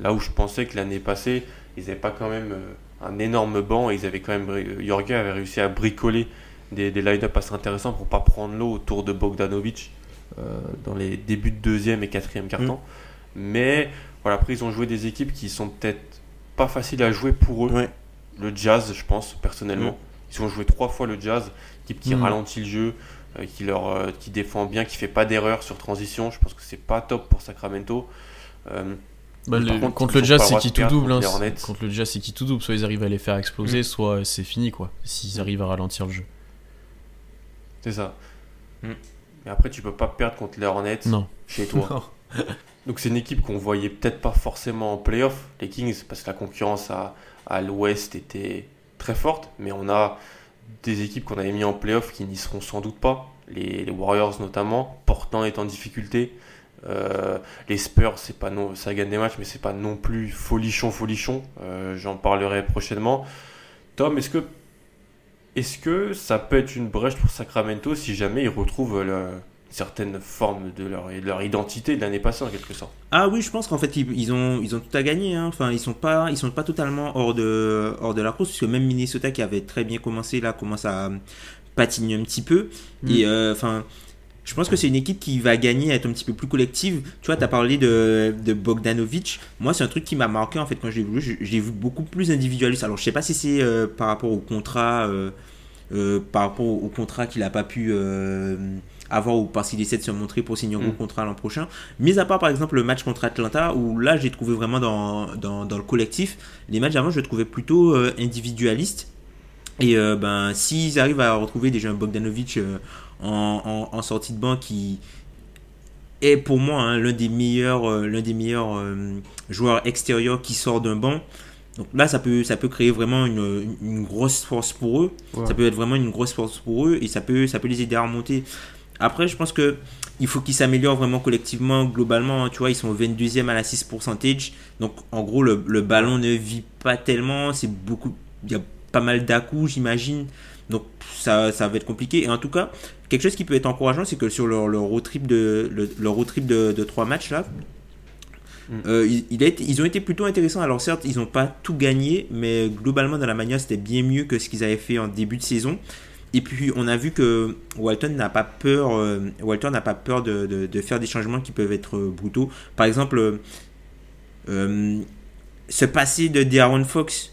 Là où je pensais que l'année passée, ils n'avaient pas quand même euh, un énorme banc et ils avaient quand même. Jorge avait réussi à bricoler des, des line-up assez intéressants pour pas prendre l'eau autour de Bogdanovic. Euh, dans les débuts de deuxième et quatrième carton. Mm. Mais voilà, après, ils ont joué des équipes qui sont peut-être pas faciles à jouer pour eux. Le jazz, je pense, personnellement. Mm. Ils ont joué trois fois le jazz, équipe qui mm. ralentit le jeu, euh, qui, leur, euh, qui défend bien, qui fait pas d'erreur sur transition. Je pense que c'est pas top pour Sacramento. Bah, contre, le jazz, c'est qui tout double. Hein, contre le jazz, c'est qui tout double. Soit ils arrivent à les faire exploser, soit c'est fini, quoi. S'ils arrivent à ralentir le jeu. C'est ça après, tu peux pas perdre contre les Hornets chez toi. Donc c'est une équipe qu'on voyait peut-être pas forcément en playoff, les Kings, parce que la concurrence à, à l'ouest était très forte, mais on a des équipes qu'on avait mis en playoff qui n'y seront sans doute pas, les, Warriors notamment, Portant est en difficulté, euh, les Spurs, c'est pas non, ça gagne des matchs, mais c'est pas non plus folichon folichon. Euh, j'en parlerai prochainement. Tom, est-ce que est-ce que ça peut être une brèche pour Sacramento si jamais ils retrouvent une certaine forme de leur, de leur identité de l'année passée en quelque sorte Ah oui, je pense qu'en fait ils, ont, ils ont tout à gagner. Hein. Enfin, ils sont pas, ils sont pas totalement hors de, hors de la course parce que même Minnesota qui avait très bien commencé là commence à patiner un petit peu. Mm. Et euh, enfin. je pense que c'est une équipe qui va gagner à être un petit peu plus collective. Tu vois, tu as parlé de, de Bogdanovic. Moi, c'est un truc qui m'a marqué en fait quand je l'ai vu. Je, l'ai vu beaucoup plus individualiste. Alors, je sais pas si c'est euh, par rapport au contrat euh, euh, par rapport au contrat qu'il n'a pas pu euh, avoir ou parce qu'il essaie de se montrer pour signer un gros mm. contrat l'an prochain. Mis à part par exemple le match contre Atlanta où là j'ai trouvé vraiment dans, dans, dans, le collectif, les matchs avant je les trouvais plutôt euh, individualistes. Et ben s'ils arrivent à retrouver déjà un Bogdanovic en, en, sortie de banc qui est pour moi hein, l'un des meilleurs, l'un des meilleurs joueurs extérieurs qui sort d'un banc, Donc là, ça peut, ça peut créer vraiment une, une grosse force pour eux. Ça peut être vraiment une grosse force pour eux et ça peut, ça peut les aider à remonter. Après, je pense que il faut qu'ils s'améliorent vraiment collectivement, globalement. Tu vois, ils sont 22e à la 6%. Donc, en gros, le, le ballon ne vit pas tellement. C'est beaucoup. Il y a pas mal dà j'imagine. Donc, ça, ça va être compliqué. Et en tout cas, quelque chose qui peut être encourageant, c'est que sur leur, leur road trip de, leur road trip de, de 3 matchs là. Euh, il, ils ont été plutôt intéressants. Alors certes, ils n'ont pas tout gagné, mais globalement dans la manière, c'était bien mieux que ce qu'ils avaient fait en début de saison. Et puis on a vu que Walton n'a pas peur, euh, Walton pas peur de, faire des changements qui peuvent être euh, brutaux. Par exemple, se passer de De'Aaron Fox,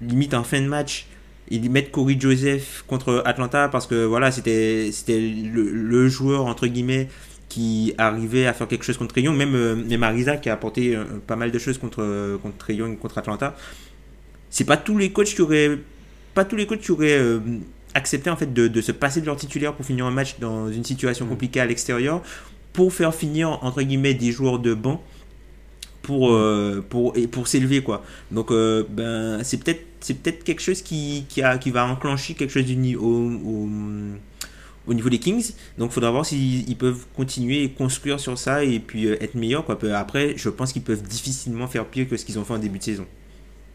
limite en fin de match, ils mettent Corey Joseph contre Atlanta parce que voilà, c'était c'était le, le, joueur entre guillemets qui arrivait à faire quelque chose contre Trayon, même, euh, même Arisa qui a apporté euh, pas mal de choses contre, euh, contre Trayon et contre Atlanta. C'est pas tous les coachs qui auraient, pas tous les coachs qui auraient accepté en fait de, de, se passer de leur titulaire pour finir un match dans une situation compliquée à l'extérieur, pour faire finir entre guillemets des joueurs de banc pour pour et pour s'élever quoi. Donc ben c'est peut-être c'est peut-être quelque chose qui, qui, a, qui va enclencher quelque chose du au, au au niveau des Kings. Donc il faudra voir s'ils peuvent continuer et construire sur ça et puis euh, être meilleurs. Après, je pense qu'ils peuvent difficilement faire pire que ce qu'ils ont fait en début de saison.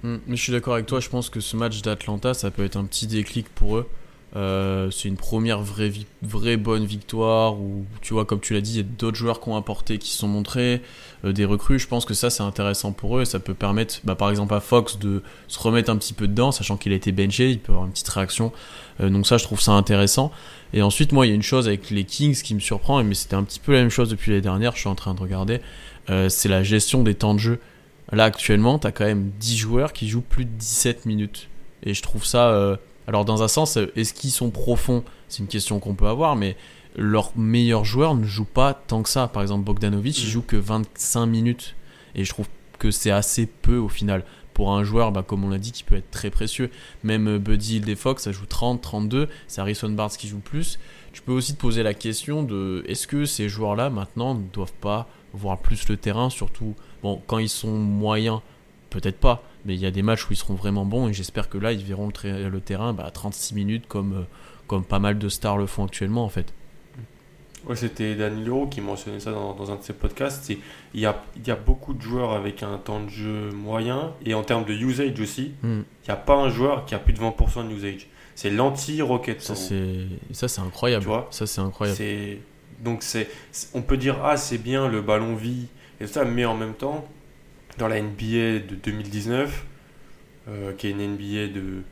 Hmm, mais je suis d'accord avec toi, je pense que ce match d'Atlanta, ça peut être un petit déclic pour eux. Euh, c'est une première vraie, vraie bonne victoire où, tu vois, comme tu l'as dit, il y a d'autres joueurs qui ont apporté, qui se sont montrés, euh, des recrues. Je pense que ça, c'est intéressant pour eux. Ça peut permettre, bah, par exemple, à Fox de se remettre un petit peu dedans, sachant qu'il a été benché, il peut avoir une petite réaction. donc ça, je trouve ça intéressant. Et ensuite, moi, il y a une chose avec les Kings qui me surprend, mais c'était un petit peu la même chose depuis les dernières, je suis en train de regarder, euh, c'est la gestion des temps de jeu. Là, actuellement, tu as quand même 10 joueurs qui jouent plus de 17 minutes. Et je trouve ça... Alors, dans un sens, est-ce qu'ils sont profonds? C'est une question qu'on peut avoir, mais leurs meilleurs joueurs ne jouent pas tant que ça. Par exemple, Bogdanovic, il mm. joue que 25 minutes. Et je trouve que c'est assez peu au final pour un joueur, bah, comme on l'a dit, qui peut être très précieux. Même euh, Buddy Hill Fox, ça joue 30, 32. C'est Harrison Barnes qui joue plus. Tu peux aussi te poser la question de est-ce que ces joueurs-là, maintenant, ne doivent pas voir plus le terrain, surtout bon, quand ils sont moyens, peut-être pas, mais il y a des matchs où ils seront vraiment bons et j'espère que là, ils verront le, terrain bah, à 36 minutes comme, euh, comme pas mal de stars le font actuellement en fait. Ouais, c'était Daniel Leroux qui mentionnait ça dans, dans un de ses podcasts. Il y, a, il y a beaucoup de joueurs avec un temps de jeu moyen et en termes de usage aussi, hmm. il n'y a pas un joueur qui a plus de 20% de usage. C'est l'anti-rocket. Ça, c'est, incroyable. Tu vois? Ça, c'est incroyable. Donc, c'est, on peut dire, ah, c'est bien, le ballon vit et ça, mais en même temps, dans la NBA de 2019, euh, qui est une NBA de,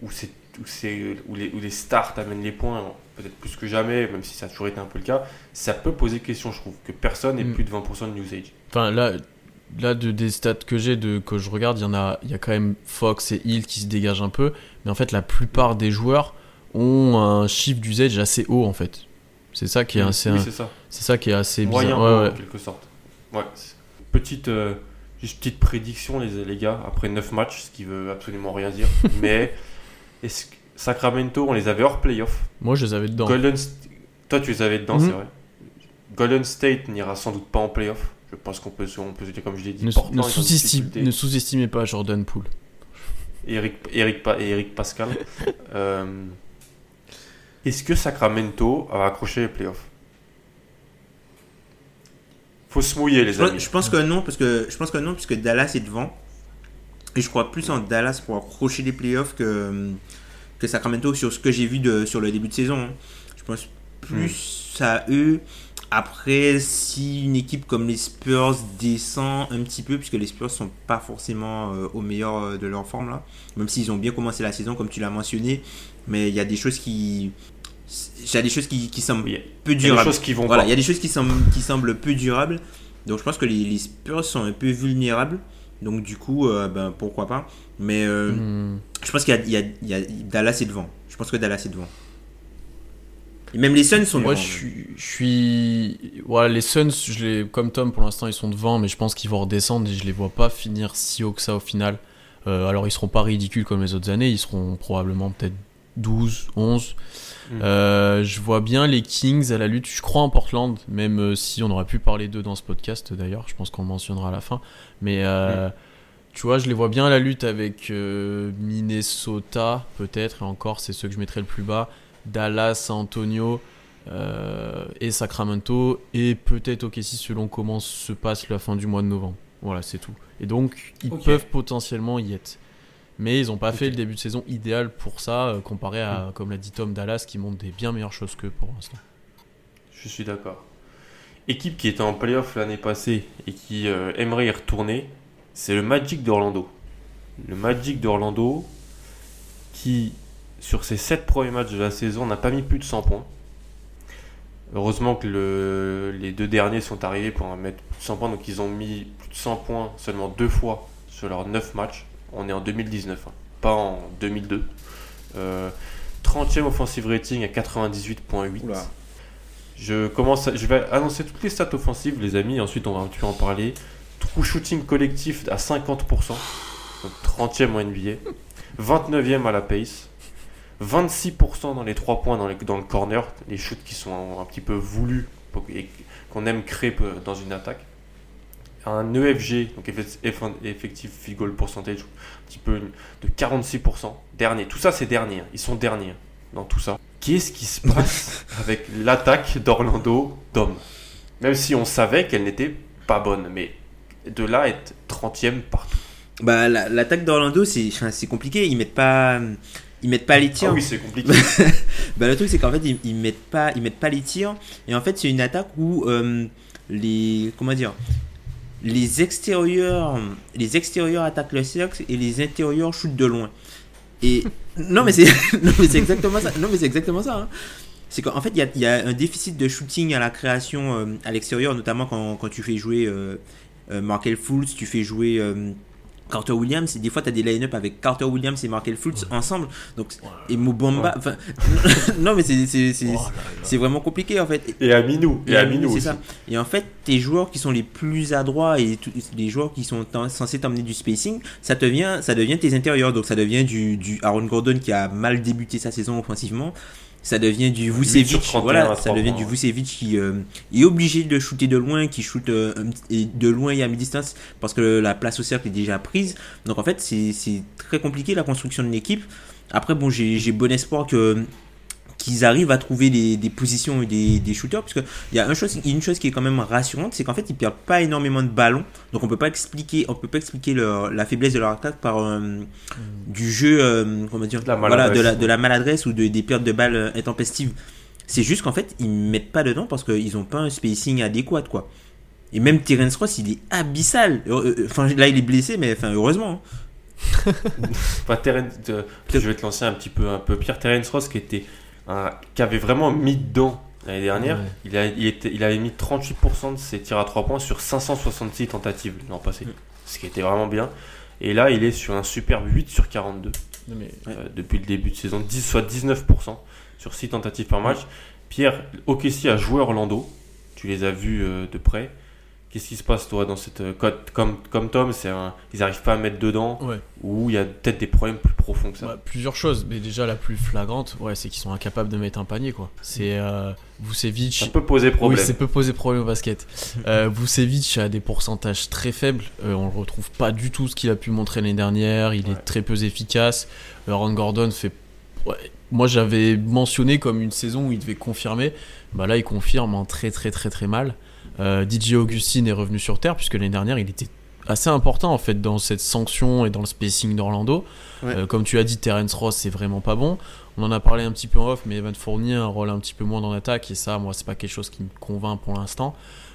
où, c'est, où, c'est, où, les, où les stars amènent les points peut-être plus que jamais, même si ça a toujours été un peu le cas, ça peut poser question, je trouve, que personne n'ait mm. plus de 20% de usage. Enfin, là, là de, des stats que j'ai, de, que je regarde, il y en a, y a quand même Fox et Hill qui se dégagent un peu, mais en fait, la plupart des joueurs ont un chiffre d'usage assez haut, en fait. C'est ça qui est assez. Oui, c'est ça. C'est ça qui est assez Moyen, ouais, en quelque sorte. Ouais. Petite, euh, juste petite prédiction, les, les gars, après 9 matchs, ce qui veut absolument rien dire, mais est-ce que Sacramento, on les avait hors playoff? Moi, je les avais dedans. Golden Toi, tu les avais dedans, mhm. c'est vrai. Golden State n'ira sans doute pas en playoff. Je pense qu'on peut, on peut se dire, comme je l'ai dit, ne, sous-estimez pas Jordan Poole. Eric, Eric, et Eric Pascal. Euh, est-ce que Sacramento a accroché les playoffs Faut se mouiller, les amis. Je pense que non, parce que je pense que non, puisque Dallas est devant. Et je crois plus en Dallas pour accrocher les playoffs que que Sacramento sur ce que j'ai vu de, sur le début de saison. Hein. Je pense plus hmm. à eux. Après, si une équipe comme les Spurs descend un petit peu, puisque les Spurs sont pas forcément euh, au meilleur euh, de leur forme là, même s'ils ont bien commencé la saison comme tu l'as mentionné, mais il y a des choses qui, il y a des choses qui, qui semblent peu durables. Il y a des choses qui vont voilà, il y a des choses qui semblent, qui semblent peu durables. Donc je pense que les, les Spurs sont un peu vulnérables. Donc du coup, euh, ben, pourquoi pas. Mais hmm. Je pense qu'il y, y, a Dallas est devant. Je pense que Dallas est devant. Et même les Suns sont devant. Moi, je, suis. Voilà, les Suns, je les... comme Tom, pour l'instant, ils sont devant, mais je pense qu'ils vont redescendre et je les vois pas finir si haut que ça au final. Euh, alors, ils seront pas ridicules comme les autres années, ils seront probablement peut-être 12, 11. Euh, je vois bien les Kings à la lutte. Je crois en Portland, même euh, si on aurait pu parler d'eux dans ce podcast d'ailleurs. Je pense qu'on le mentionnera à la fin. Mais. Hmm tu vois, je les vois bien à la lutte avec euh, Minnesota, peut-être, et encore, c'est ceux que je mettrais le plus bas. Dallas, San Antonio euh, et Sacramento, et peut-être OKC selon comment se passe la fin du mois de novembre. Voilà, c'est tout. Et donc, ils peuvent potentiellement y être. Mais ils n'ont pas fait le début de saison idéal pour ça, euh, comparé à, comme l'a dit Tom Dallas, qui montre des bien meilleures choses que pour l'instant. Je suis d'accord. Équipe qui était en playoff l'année passée et qui euh, aimerait y retourner, c'est le Magic d'Orlando. Le Magic d'Orlando qui, sur ses 7 premiers matchs de la saison, n'a pas mis plus de 100 points. Heureusement que le- les deux derniers sont arrivés pour en mettre plus de 100 points, donc ils ont mis plus de 100 points seulement deux fois sur leurs 9 matchs. On est en 2019, hein, pas en 2002. Euh, 30e offensive rating à 98.8. Oula. Je commence, à- je vais annoncer toutes les stats offensives, les amis, et ensuite on va un petit peu en parler. True shooting collectif à 50%, donc 30e en NBA, 29e à la pace, 26% dans les 3 points dans, les- dans le corner, les shoots qui sont un, petit peu voulus et qu'on aime créer dans une attaque. Un EFG, donc effe- eff- effective field goal percentage, un petit peu de 46%, dernier. Tout ça c'est dernier, hein. ils sont derniers dans tout ça. Qu'est-ce qui se passe avec l'attaque d'Orlando d'hommes? Même si on savait qu'elle n'était pas bonne, mais de là être 30e partout. Bah, la- l'attaque d'Orlando, c'est compliqué. Ils mettent pas, ils mettent pas les tirs. Ah oui, c'est compliqué. Bah, le truc, c'est qu'en fait, ils, ils mettent pas, ils mettent pas les tirs. Et en fait, c'est une attaque où euh, les, comment dire, les extérieurs, les extérieurs attaquent le cercle et les intérieurs shootent de loin. Et non, mais c'est, exactement ça. Non, mais c'est exactement ça. hein. C'est qu'en fait, il y a, il y a un déficit de shooting à la création euh, à l'extérieur, notamment quand, quand tu fais jouer euh, euh, Markel Fultz, tu fais jouer Carter Williams. Et des fois, tu as des line-up avec Carter Williams et Markel Fultz ensemble. Donc, et Mobamba. enfin, non, mais c'est, Oh c'est vraiment compliqué en fait. Et Aminou, et Aminou c'est aussi. ça. Et en fait, tes joueurs qui sont les plus adroits et les joueurs qui sont censés t'emmener du spacing, ça devient, ça devient tes intérieurs. Donc ça devient du, du Aaron Gordon qui a mal débuté sa saison offensivement. Ça devient du Vucevic, 31 voilà, ça devient du. Vucevic qui euh, est obligé de shooter de loin, qui shoot euh, de loin et à mi-distance parce que la place au cercle est déjà prise. Donc en fait, c'est très compliqué la construction de l'équipe. Après, bon, j'ai j'ai bon espoir que qu'ils arrivent à trouver des, des positions et des, des shooters parce que il y a une chose, une chose qui est quand même rassurante c'est qu'en fait ils perdent pas énormément de ballons donc on peut pas expliquer on peut pas expliquer leur, la faiblesse de leur attaque par euh, du jeu euh, comment dire De la voilà, de maladresse. la, de la maladresse ou de, des pertes de balles euh, intempestives c'est juste qu'en fait ils mettent pas dedans parce qu'ils ont pas un spacing adéquat quoi et même Terence Ross il est abyssal enfin là il est blessé mais enfin heureusement hein. Enfin, Terence, euh, je vais te lancer un petit peu, un peu pire. Terence Ross qui était un- qui avait vraiment mis dedans l'année dernière. Ouais. Il, a, il, était, il avait mis 38% de ses tirs à 3 points sur 566 tentatives l'an passé. Ce qui était vraiment bien. Et là, il est sur un superbe 8 sur 42 Non, mais euh, depuis le début de saison, 10, soit 19% sur 6 tentatives par match. Pierre, OKC a joué Orlando. Tu les as vus euh, de près. Qu'est-ce qui se passe, toi, dans cette. euh, co- Comme, comme Tom, c'est un- ils n'arrivent pas à mettre dedans, ouais. ou il y a peut-être des problèmes plus profonds que ça? Plusieurs choses, mais déjà la plus flagrante, ouais, c'est qu'ils sont incapables de mettre un panier quoi. C'est euh, Vucevic. Ça peut poser problème. Oui, ça peut poser problème au basket. Euh, Vucevic a des pourcentages très faibles. Euh, on ne retrouve pas du tout ce qu'il a pu montrer l'année dernière. Il Ouais. est très peu efficace. Aaron Gordon fait. Moi, j'avais mentionné comme une saison où il devait confirmer. Bah là, il confirme en très très très très mal. Euh, DJ Augustine est revenu sur terre puisque l'année dernière, il était assez important en fait dans cette sanction et dans le spacing d'Orlando. Ouais. Euh, comme tu as dit, Terence Ross c'est vraiment pas bon. On en a parlé un petit peu en off, mais Evan Fournier a un rôle un petit peu moins dans l'attaque et ça, moi, c'est pas quelque chose qui me convainc pour l'instant.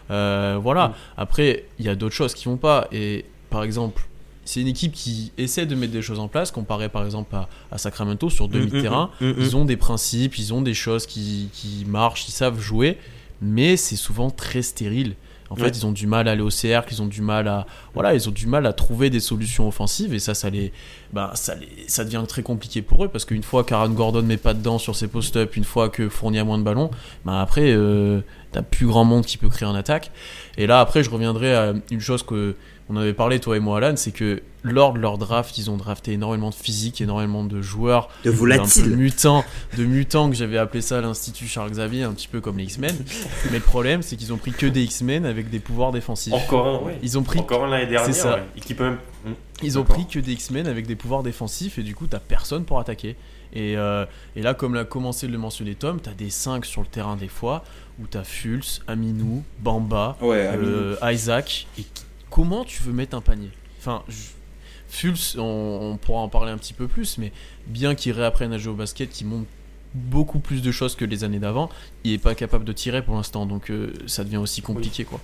Euh, voilà. Mm. Après, il y a d'autres choses qui vont pas. Et par exemple, c'est une équipe qui essaie de mettre des choses en place, comparé par exemple à, à Sacramento sur demi-terrain. Mm, mm, mm. Ils ont des principes, ils ont des choses qui, qui marchent, ils savent jouer, mais c'est souvent très stérile. En fait, Ouais. ils ont du mal à aller au cercle, ils ont du mal à voilà, ils ont du mal à trouver des solutions offensives et ça, ça les, ben, ça les, ça devient très compliqué pour eux parce qu'une fois qu'Aaron Gordon met pas dedans sur ses post-up, une fois que Fournier a moins de ballons, ben après, euh, t'as plus grand monde qui peut créer en attaque. Et là, après, je reviendrai à une chose que on avait parlé toi et moi, Alan, c'est que lors de leur draft, ils ont drafté énormément de physique, énormément de joueurs de un peu volatile mutants, de mutants que j'avais appelé ça l'Institut Charles Xavier, un petit peu comme les X-Men. Mais le problème, c'est qu'ils ont pris que des X-Men avec des pouvoirs défensifs. Encore un, ouais. Ils ont pris Encore un l'année dernière, C'est ça. ouais. Et qui peut même. Hmm. Ils ont pris que des X-Men avec des pouvoirs défensifs et du coup t'as personne pour attaquer. Et, euh, et là, comme l'a commencé de le mentionner Tom, t'as des 5 sur le terrain des fois où t'as Fultz, Aminou, Bamba, Ouais, euh, Isaac. Et qui- comment tu veux mettre un panier? Enfin, je- on, on pourra en parler un petit peu plus, mais bien qu'il réapprenne à jouer au basket, qu'il montre beaucoup plus de choses que les années d'avant, il est pas capable de tirer pour l'instant, donc euh, ça devient aussi compliqué quoi.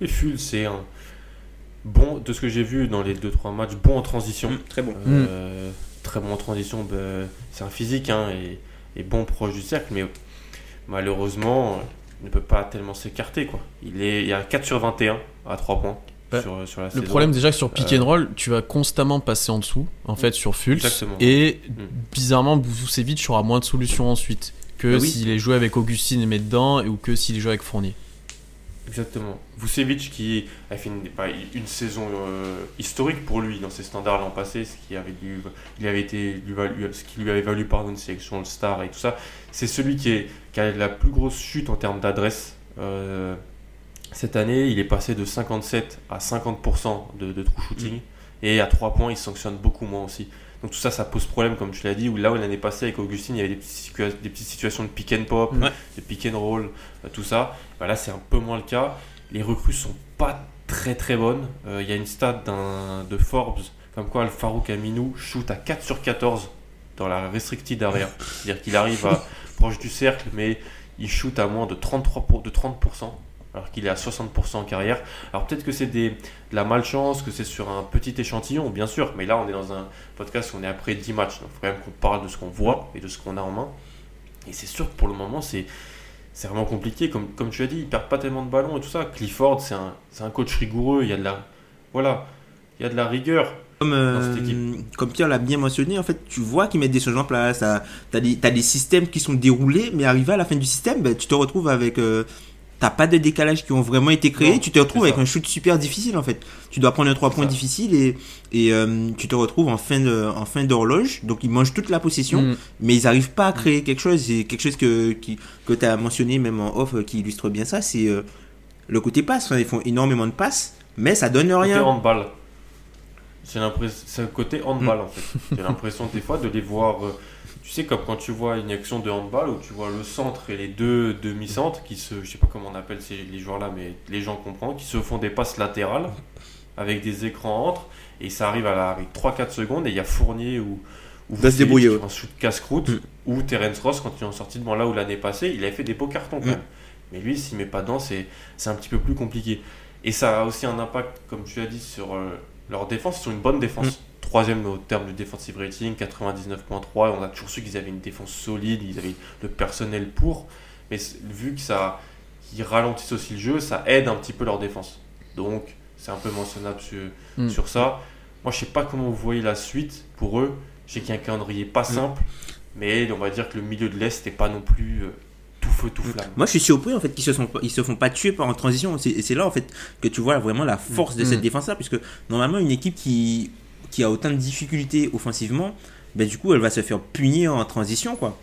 Et Ful, c'est un bon, de ce que j'ai vu dans les 2-3 matchs, bon en transition. Mm, très bon. Euh, Très bon en transition, ben, c'est un physique hein, et, et bon proche du cercle, mais malheureusement, ne peut pas tellement s'écarter. quoi. Il est il y a 4 sur 21 à 3 points Bah, sur, sur la Le saison. problème déjà que sur pick Euh, and roll, tu vas constamment passer en dessous, en fait, sur Fultz. Exactement. Et Mm. bizarrement, Vucevic aura moins de solutions ensuite que Ah oui. s'il est joué avec Augustine et met dedans, ou que s'il est joué avec Fournier. Exactement. Vucevic qui a fait une, une saison euh, historique pour lui dans ses standards l'an passé, ce qui avait, il avait été, lui ce qui lui avait valu pardon, une sélection All-Star et tout ça. C'est celui qui, est, qui a la plus grosse chute en termes d'adresse. Euh, cette année, il est passé de 57 à 50% de, de true shooting. Et à 3 points, il sanctionne beaucoup moins aussi. Donc tout ça, ça pose problème, comme tu l'as dit, où là où l'année passée avec Augustine, il y avait des, petites situa- des petites situations de pick and pop, Ouais. de pick and roll, euh, tout ça. Bah là, c'est un peu moins le cas. Les recrues sont pas très très bonnes. Euh, Il y a une stat de Forbes, comme quoi le Farouk Aminou shoot à 4 sur 14 dans la restricted area. C'est-à-dire qu'il arrive à proche du cercle, mais il shoot à moins de 33 pour- de 30%, alors qu'il est à 60% en carrière. Alors peut-être que c'est de la malchance, que c'est sur un petit échantillon, bien sûr, mais là on est dans un podcast où on est après 10 matchs, donc il faut quand même qu'on parle de ce qu'on voit et de ce qu'on a en main. Et c'est sûr que pour le moment, c'est c'est vraiment compliqué. Comme, comme tu as dit, ils perdent pas tellement de ballons et tout ça. Clifford, c'est un, un coach rigoureux. Il y a de la, voilà, il y a de la rigueur. Comme, euh, cette équipe. comme Pierre l'a bien mentionné, en fait, tu vois qu'ils mettent des choses en place. des, t'as des systèmes qui sont déroulés, mais arrivé à la fin du système, ben, tu te retrouves avec. euh, T'as pas de décalage qui ont vraiment été créés. Non, tu te retrouves avec un shoot super difficile, en fait. Tu dois prendre un 3 C'est points ça. difficile et, et euh, tu te retrouves en fin de, en fin d'horloge. Donc ils mangent toute la possession, Mm. mais ils arrivent pas à créer quelque chose. C'est quelque chose que, qui, que tu as mentionné même en off euh, qui illustre bien ça. C'est euh, le côté passe. Enfin, ils font énormément de passes, mais ça donne Côté rien. handball. C'est l'impression, c'est le côté handball en fait. J'ai l'impression des fois de les voir. euh, tu sais comme quand tu vois une action de handball où tu vois le centre et les deux demi-centres qui se, je sais pas comment on appelle ces, les joueurs là, mais les gens comprennent, qui se font des passes latérales avec des écrans entre et ça arrive à la avec 3-4 secondes et il y a Fournier ou ou se débrouiller, ouais. un shoot casse-croûte Mm. ou Terence Ross quand ils ont sorti devant là où l'année passée il avait fait des beaux cartons quand même. Mais lui s'il met pas dedans c'est c'est un petit peu plus compliqué. Et ça a aussi un impact, comme tu as dit, sur euh, leur défense. Ils ont une bonne défense. Mm. Troisième au terme du defensive rating, 99.3. On a toujours su qu'ils avaient une défense solide, ils avaient le personnel pour. Mais vu que ça qu'ils ralentissent aussi le jeu, ça aide un petit peu leur défense. Donc, c'est un peu mentionnable sur, Mm. sur ça. Moi, je sais pas comment vous voyez la suite pour eux. Je sais qu'il y a un calendrier pas simple, mais on va dire que le milieu de l'Est n'est pas non plus euh, tout feu, tout flamme. Moi, je suis surpris en fait qu'ils se sont pas- ils se font pas tuer par en transition. C'est là en fait que tu vois vraiment la force de cette défense là, puisque normalement une équipe qui qui a autant de difficultés offensivement, ben du coup elle va se faire punir en transition quoi.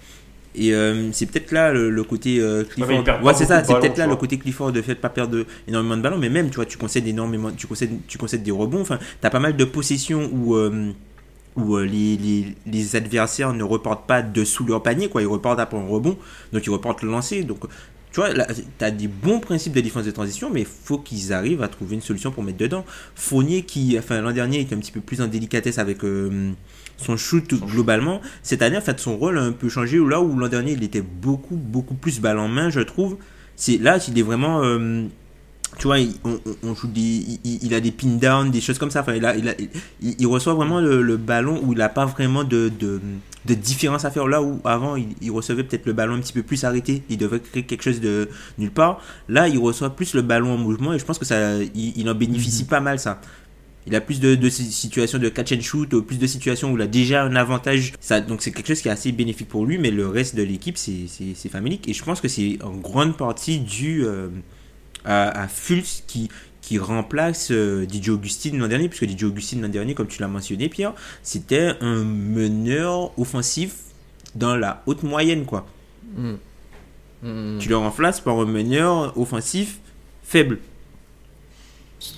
Et euh, c'est peut-être là le, le côté euh, Clifford. Ouais, c'est ça. C'est peut-être là le côté Clifford de fait pas perdre énormément de ballons, mais même tu vois tu concèdes énormément, tu concèdes, tu concèdes des rebonds. Enfin, t'as pas mal de possessions où euh, où euh, les, les, les adversaires ne reportent pas dessous leur panier, quoi. Ils reportent après un rebond, donc ils reportent le lancer. Donc, tu vois, tu as des bons principes de défense de transition, mais il faut qu'ils arrivent à trouver une solution pour mettre dedans. Fournier, qui, enfin, l'an dernier, était un petit peu plus en délicatesse avec euh, son shoot globalement. Cette année, en fait, son rôle a un peu changé. Là où l'an dernier, il était beaucoup, beaucoup plus balle en main, je trouve. C'est là, il est vraiment. euh, tu vois, il, on, on- joue des, il, il- a des pin down, des choses comme ça. Enfin, il, a, il, a- il- il reçoit vraiment le, le ballon où il n'a pas vraiment de, de, de différence à faire. Là où avant, il, il recevait peut-être le ballon un petit peu plus arrêté, il devait créer quelque chose de nulle part. Là, il reçoit plus le ballon en mouvement et je pense que ça, il, il en bénéficie pas mal ça. Il a plus de, de situations de catch and shoot, plus de situations où il a déjà un avantage. Ça, donc c'est quelque chose qui est assez bénéfique pour lui, mais le reste de l'équipe, c'est famélique. Et je pense que c'est en grande partie dû euh, à, à Fultz qui, qui remplace euh, DJ Augustine l'an dernier, puisque DJ Augustine l'an dernier, comme tu l'as mentionné, Pierre, c'était un meneur offensif dans la haute moyenne, quoi. Mm. Mm. Tu le remplaces par un meneur offensif faible.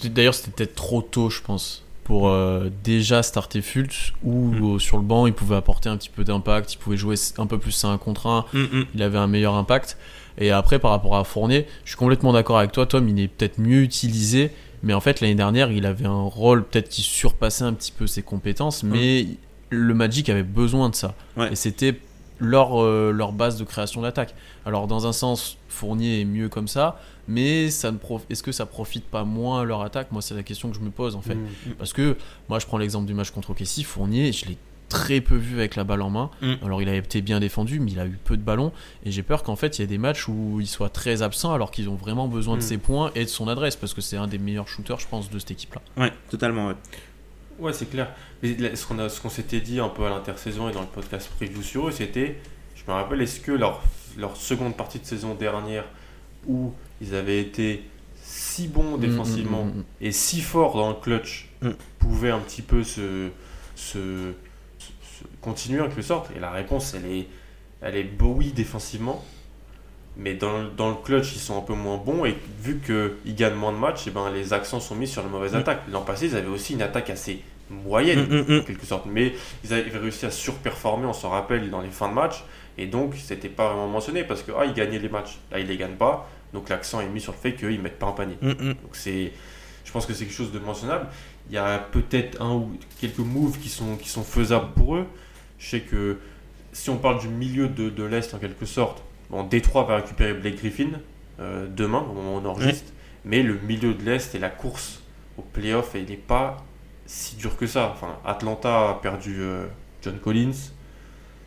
D'ailleurs, c'était peut-être trop tôt, je pense. pour euh, déjà starter Fultz ou Mm. euh, sur le banc il pouvait apporter un petit peu d'impact, il pouvait jouer un peu plus 1 contre 1, Mm, mm. il avait un meilleur impact. Et après par rapport à Fournier, je suis complètement d'accord avec toi Tom, il est peut-être mieux utilisé, mais en fait l'année dernière il avait un rôle peut-être qui surpassait un petit peu ses compétences, mais le Magic avait besoin de ça. Ouais. Et c'était leur, euh, leur base de création d'attaque. Alors dans un sens, Fournier est mieux comme ça, mais ça ne prof- est-ce que ça profite pas moins à leur attaque? Moi c'est la question que je me pose en fait. Mm. Parce que moi je prends l'exemple du match contre OKC, Fournier, je l'ai très peu vu avec la balle en main. Mm. Alors il a été bien défendu, mais il a eu peu de ballons. Et j'ai peur qu'en fait il y ait des matchs où il soit très absent alors qu'ils ont vraiment besoin de Mm. ses points et de son adresse, parce que c'est un des meilleurs shooters je pense de cette équipe-là. Ouais, totalement. Ouais. Ouais, c'est clair. Mais là, ce qu'on a- ce qu'on s'était dit un peu à l'intersaison et dans le podcast preview sur eux, c'était, je me rappelle, est-ce que leur, leur seconde partie de saison dernière, où ils avaient été si bons défensivement Mm, mm, mm, mm. et si forts dans le clutch, Mm. pouvaient un petit peu se- se- continuer en quelque sorte Et la réponse, elle est, elle est oui, défensivement. Mais dans, le- dans le clutch, ils sont un peu moins bons. Et vu qu'ils gagnent moins de matchs, et ben, les accents sont mis sur la mauvaise Mm. attaque. L'an passé, ils avaient aussi une attaque assez moyenne Mm, mm, en quelque sorte. Mais ils avaient réussi à surperformer, on s'en rappelle, dans les fins de match. Et donc, c'était pas vraiment mentionné parce que ah, ils gagnaient les matchs. Là, ils les gagnent pas. Donc, l'accent est mis sur le fait qu'ils mettent pas un panier. Donc, c'est, je pense que c'est quelque chose de mentionnable. Il y a peut-être un ou quelques moves qui sont, qui sont faisables pour eux. Je sais que si on parle du milieu de, de l'Est en quelque sorte, bon, Détroit va récupérer Blake Griffin euh, demain au moment où on enregistre. Mais le milieu de l'Est et la course au playoff, il n'est pas si dur que ça. Enfin, Atlanta a perdu euh, John Collins.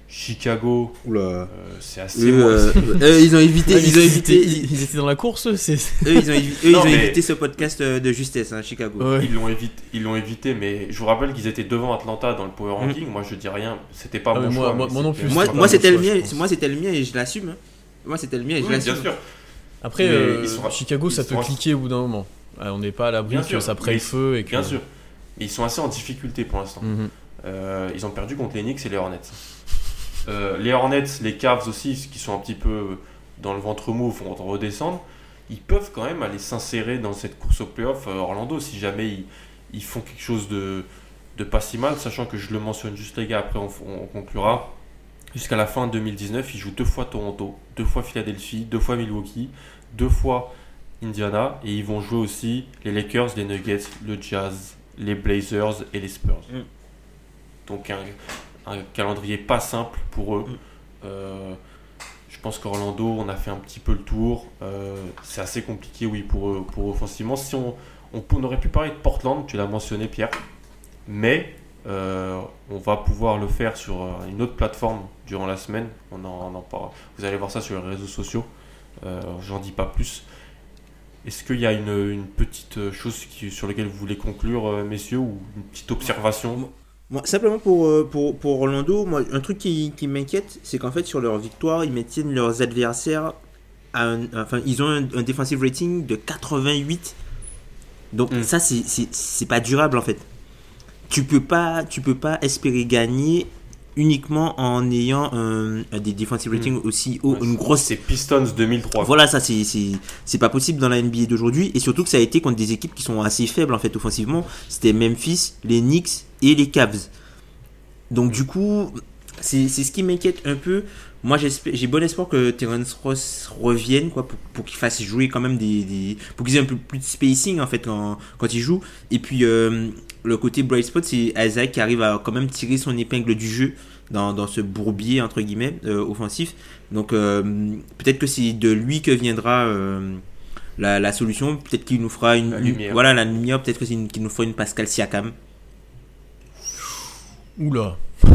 Chicago, euh, c'est assez. Euh, eux, ils ont évité, Ouais, ils ont évité, étaient, ils étaient dans la course, eux, c'est. eux, ils ont, évi- eux, ils ont mais- évité ce podcast euh, de justesse, hein, Chicago. Ouais. Ils l'ont évité, ils l'ont évité, mais je vous rappelle qu'ils étaient devant Atlanta dans le power Mm. ranking. Moi, je dis rien. C'était pas Ah, mon moi- choix. moi- non c'était- plus, Moi, c'était le mien, moi c'était le mien et je l'assume. hein. Moi c'était le mien et je Oui, bien l'assume. sûr. Après, euh, ils sont- Chicago, ça peut cliquer au bout d'un moment. Ah, on n'est pas à l'abri que ça prenne feu et que. Bien sûr. Ils sont assez en difficulté pour l'instant. Mhm. Euh, ils ont perdu contre les Knicks et les Hornets. Euh, les Hornets, les Cavs aussi, qui sont un petit peu dans le ventre mou, vont redescendre. Ils peuvent quand même aller s'insérer dans cette course au playoff euh, Orlando si jamais ils, ils font quelque chose de, de pas si mal, sachant que je le mentionne juste les gars, après on, on conclura. Jusqu'à la fin 2019, ils jouent deux fois Toronto, deux fois Philadelphie, deux fois Milwaukee, deux fois Indiana, et ils vont jouer aussi les Lakers, les Nuggets, le Jazz, les Blazers et les Spurs. Mm. Donc un, un calendrier pas simple pour eux. Mm. Euh, je pense qu'Orlando, on a fait un petit peu le tour. Euh, c'est assez compliqué, oui, pour eux, pour offensivement. Si on, on, on aurait pu parler de Portland, tu l'as mentionné, Pierre, mais euh, on va pouvoir le faire sur une autre plateforme durant la semaine. On en, on en parle. Vous allez voir ça sur les réseaux sociaux. J'en dis pas plus. Est-ce qu'il y a une, une petite chose qui, sur laquelle vous voulez conclure, messieurs, ou une petite observation? Moi, simplement pour, euh, pour, pour Orlando, moi, un truc qui, qui m'inquiète, c'est qu'en fait, sur leur victoire, ils maintiennent leurs adversaires. À un- enfin, ils ont un, un defensive rating de 88. Donc, Mm. ça, c'est- pas durable en fait. Tu peux pas, tu peux pas espérer gagner uniquement en ayant un, des defensive ratings aussi haut, une grosse C'est Pistons 2003. voilà, ça c'est c'est c'est pas possible dans la NBA d'aujourd'hui et surtout que ça a été contre des équipes qui sont assez faibles en fait offensivement. C'était Memphis, les Knicks et les Cavs. Donc du coup, c'est ce qui m'inquiète un peu. Moi j'ai bon espoir que Terence Ross revienne quoi pour, pour qu'il fasse jouer quand même des, des pour qu'ils aient un peu plus de spacing en fait quand quand il joue. Et puis euh, le côté bright spot c'est Isaac qui arrive à quand même tirer son épingle du jeu dans, dans ce bourbier entre guillemets euh, offensif. Donc euh, peut-être que c'est de lui que viendra la, la solution. Peut-être qu'il nous fera une, La lumière. voilà la lumière. Peut-être qu'il nous fera une Pascal Siakam. Oula.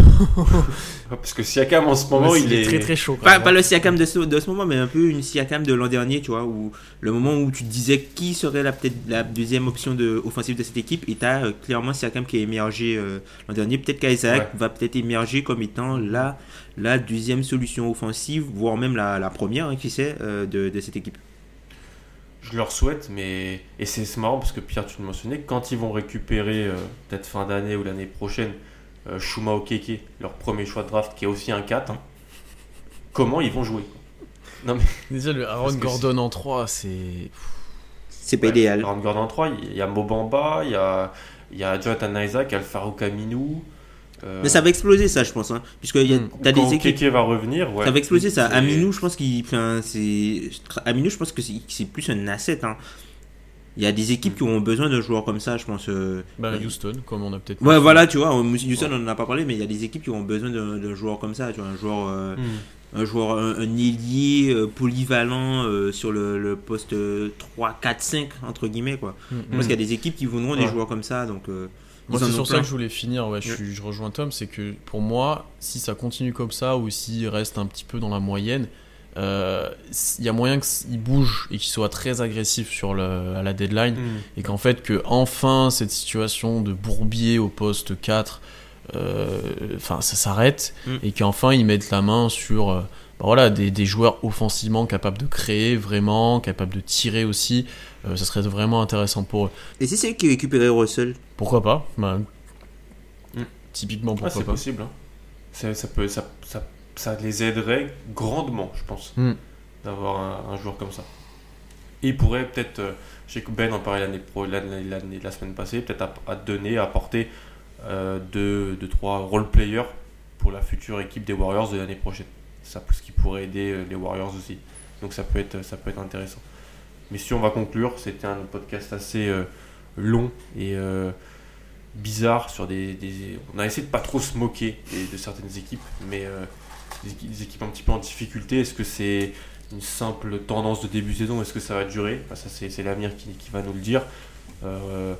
Parce que Siakam en ce moment, Ouais, il est très très chaud. Pas, hein. le Siakam de ce, de ce moment, mais un peu une Siakam de l'an dernier, tu vois, où le moment où tu te disais qui serait la peut-être la deuxième option de offensive de cette équipe, et t'as euh, clairement Siakam qui a émergé euh, l'an dernier. Peut-être qu'Isaac Ouais. va peut-être émerger comme étant la la deuxième solution offensive, voire même la, la première, hein, qui sait, euh, de, de cette équipe. Je leur souhaite, mais. Et c'est c'est marrant parce que Pierre, tu le mentionnais, quand ils vont récupérer, euh, peut-être fin d'année ou l'année prochaine, euh, Shuma Okeke, leur premier choix de draft, qui est aussi un 4, hein, comment ils vont jouer? Non, mais. Déjà, le Aaron Gordon en 3, c'est. C'est pas ouais, idéal. Aaron Gordon en 3, il y a Mobamba, il y a Il y a Jonathan Isaac, Alfaro Camino. Mais ça va exploser ça, je pense. Hein, puisque y a, hmm. t'as des équipes. qui va revenir, ouais. Ça va exploser ça. Aminou, je pense qu'il. Enfin, c'est. Aminou, je pense que c'est plus un asset. Hein. Il y a des équipes qui auront besoin de joueurs comme ça, je pense. Euh, bah, Houston, comme on a peut-être. Ouais, voilà, tu vois, Houston, on n'en a pas parlé, mais il y a des équipes qui auront besoin de, joueurs comme ça, tu vois, un joueur. Euh, hmm. Un joueur, un, ailier euh, polyvalent sur le, poste 3, 4, 5, entre guillemets, quoi. Hmm. Parce qu'il y a des équipes qui voudront des joueurs comme ça, donc. Moi, c'est sur ça que je voulais finir. Ouais, je, je, rejoins Tom. C'est que pour moi, si ça continue comme ça ou s'il reste un petit peu dans la moyenne, euh, il y a moyen qu'il bouge et qu'il soit très agressif sur le, à la deadline mm. et qu'en fait que enfin cette situation de bourbier au poste 4 euh, enfin ça s'arrête mm. et qu'enfin ils mettent la main sur euh, bah voilà des, des, joueurs offensivement capables de créer vraiment capables de tirer aussi ça serait vraiment intéressant pour eux et si c'est qui récupérait Russell? Pourquoi pas? Bah, mm. typiquement pourquoi c'est possible hein. ça, ça, peut ça, ça ça les aiderait grandement, je pense, hmm. d'avoir un, joueur comme ça. Et il pourrait peut-être, euh, je sais que Ben en parlait l'année pro, l'année, la semaine passée, peut-être à, donner, à apporter euh, deux, deux, trois role-players pour la future équipe des Warriors de l'année prochaine. Ça, ce qui pourrait aider euh, les Warriors aussi. Donc ça peut être, ça peut être intéressant. Mais si on va conclure, c'était un podcast assez long et bizarre sur des, On a essayé de pas trop se moquer de certaines équipes, mais des, équipes un petit peu en difficulté. Est-ce que c'est une simple tendance de début de saison? Est-ce que ça va durer? Ça, c'est l'avenir qui, va nous le dire. Euh,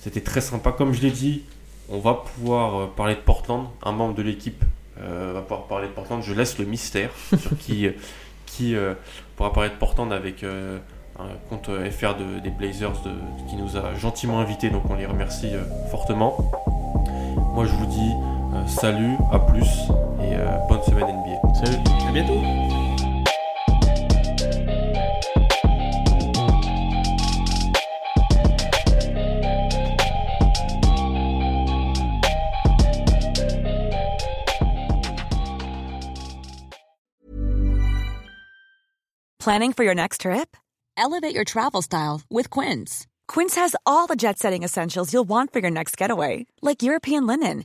c'était très sympa. Comme je l'ai dit, on va pouvoir euh, parler de Portland. Un membre de l'équipe euh, va pouvoir parler de Portland. Je laisse le mystère sur qui, qui pourra parler de Portland avec un compte FR de, des Blazers qui nous a gentiment invités. Donc on les remercie fortement. Moi je vous dis Euh, salut, à plus et euh, bonne semaine NBA. Salut, à bientôt. Planning for your next trip? Elevate your travel style with Quince. Quince has all the jet setting essentials you'll want for your next getaway, like European linen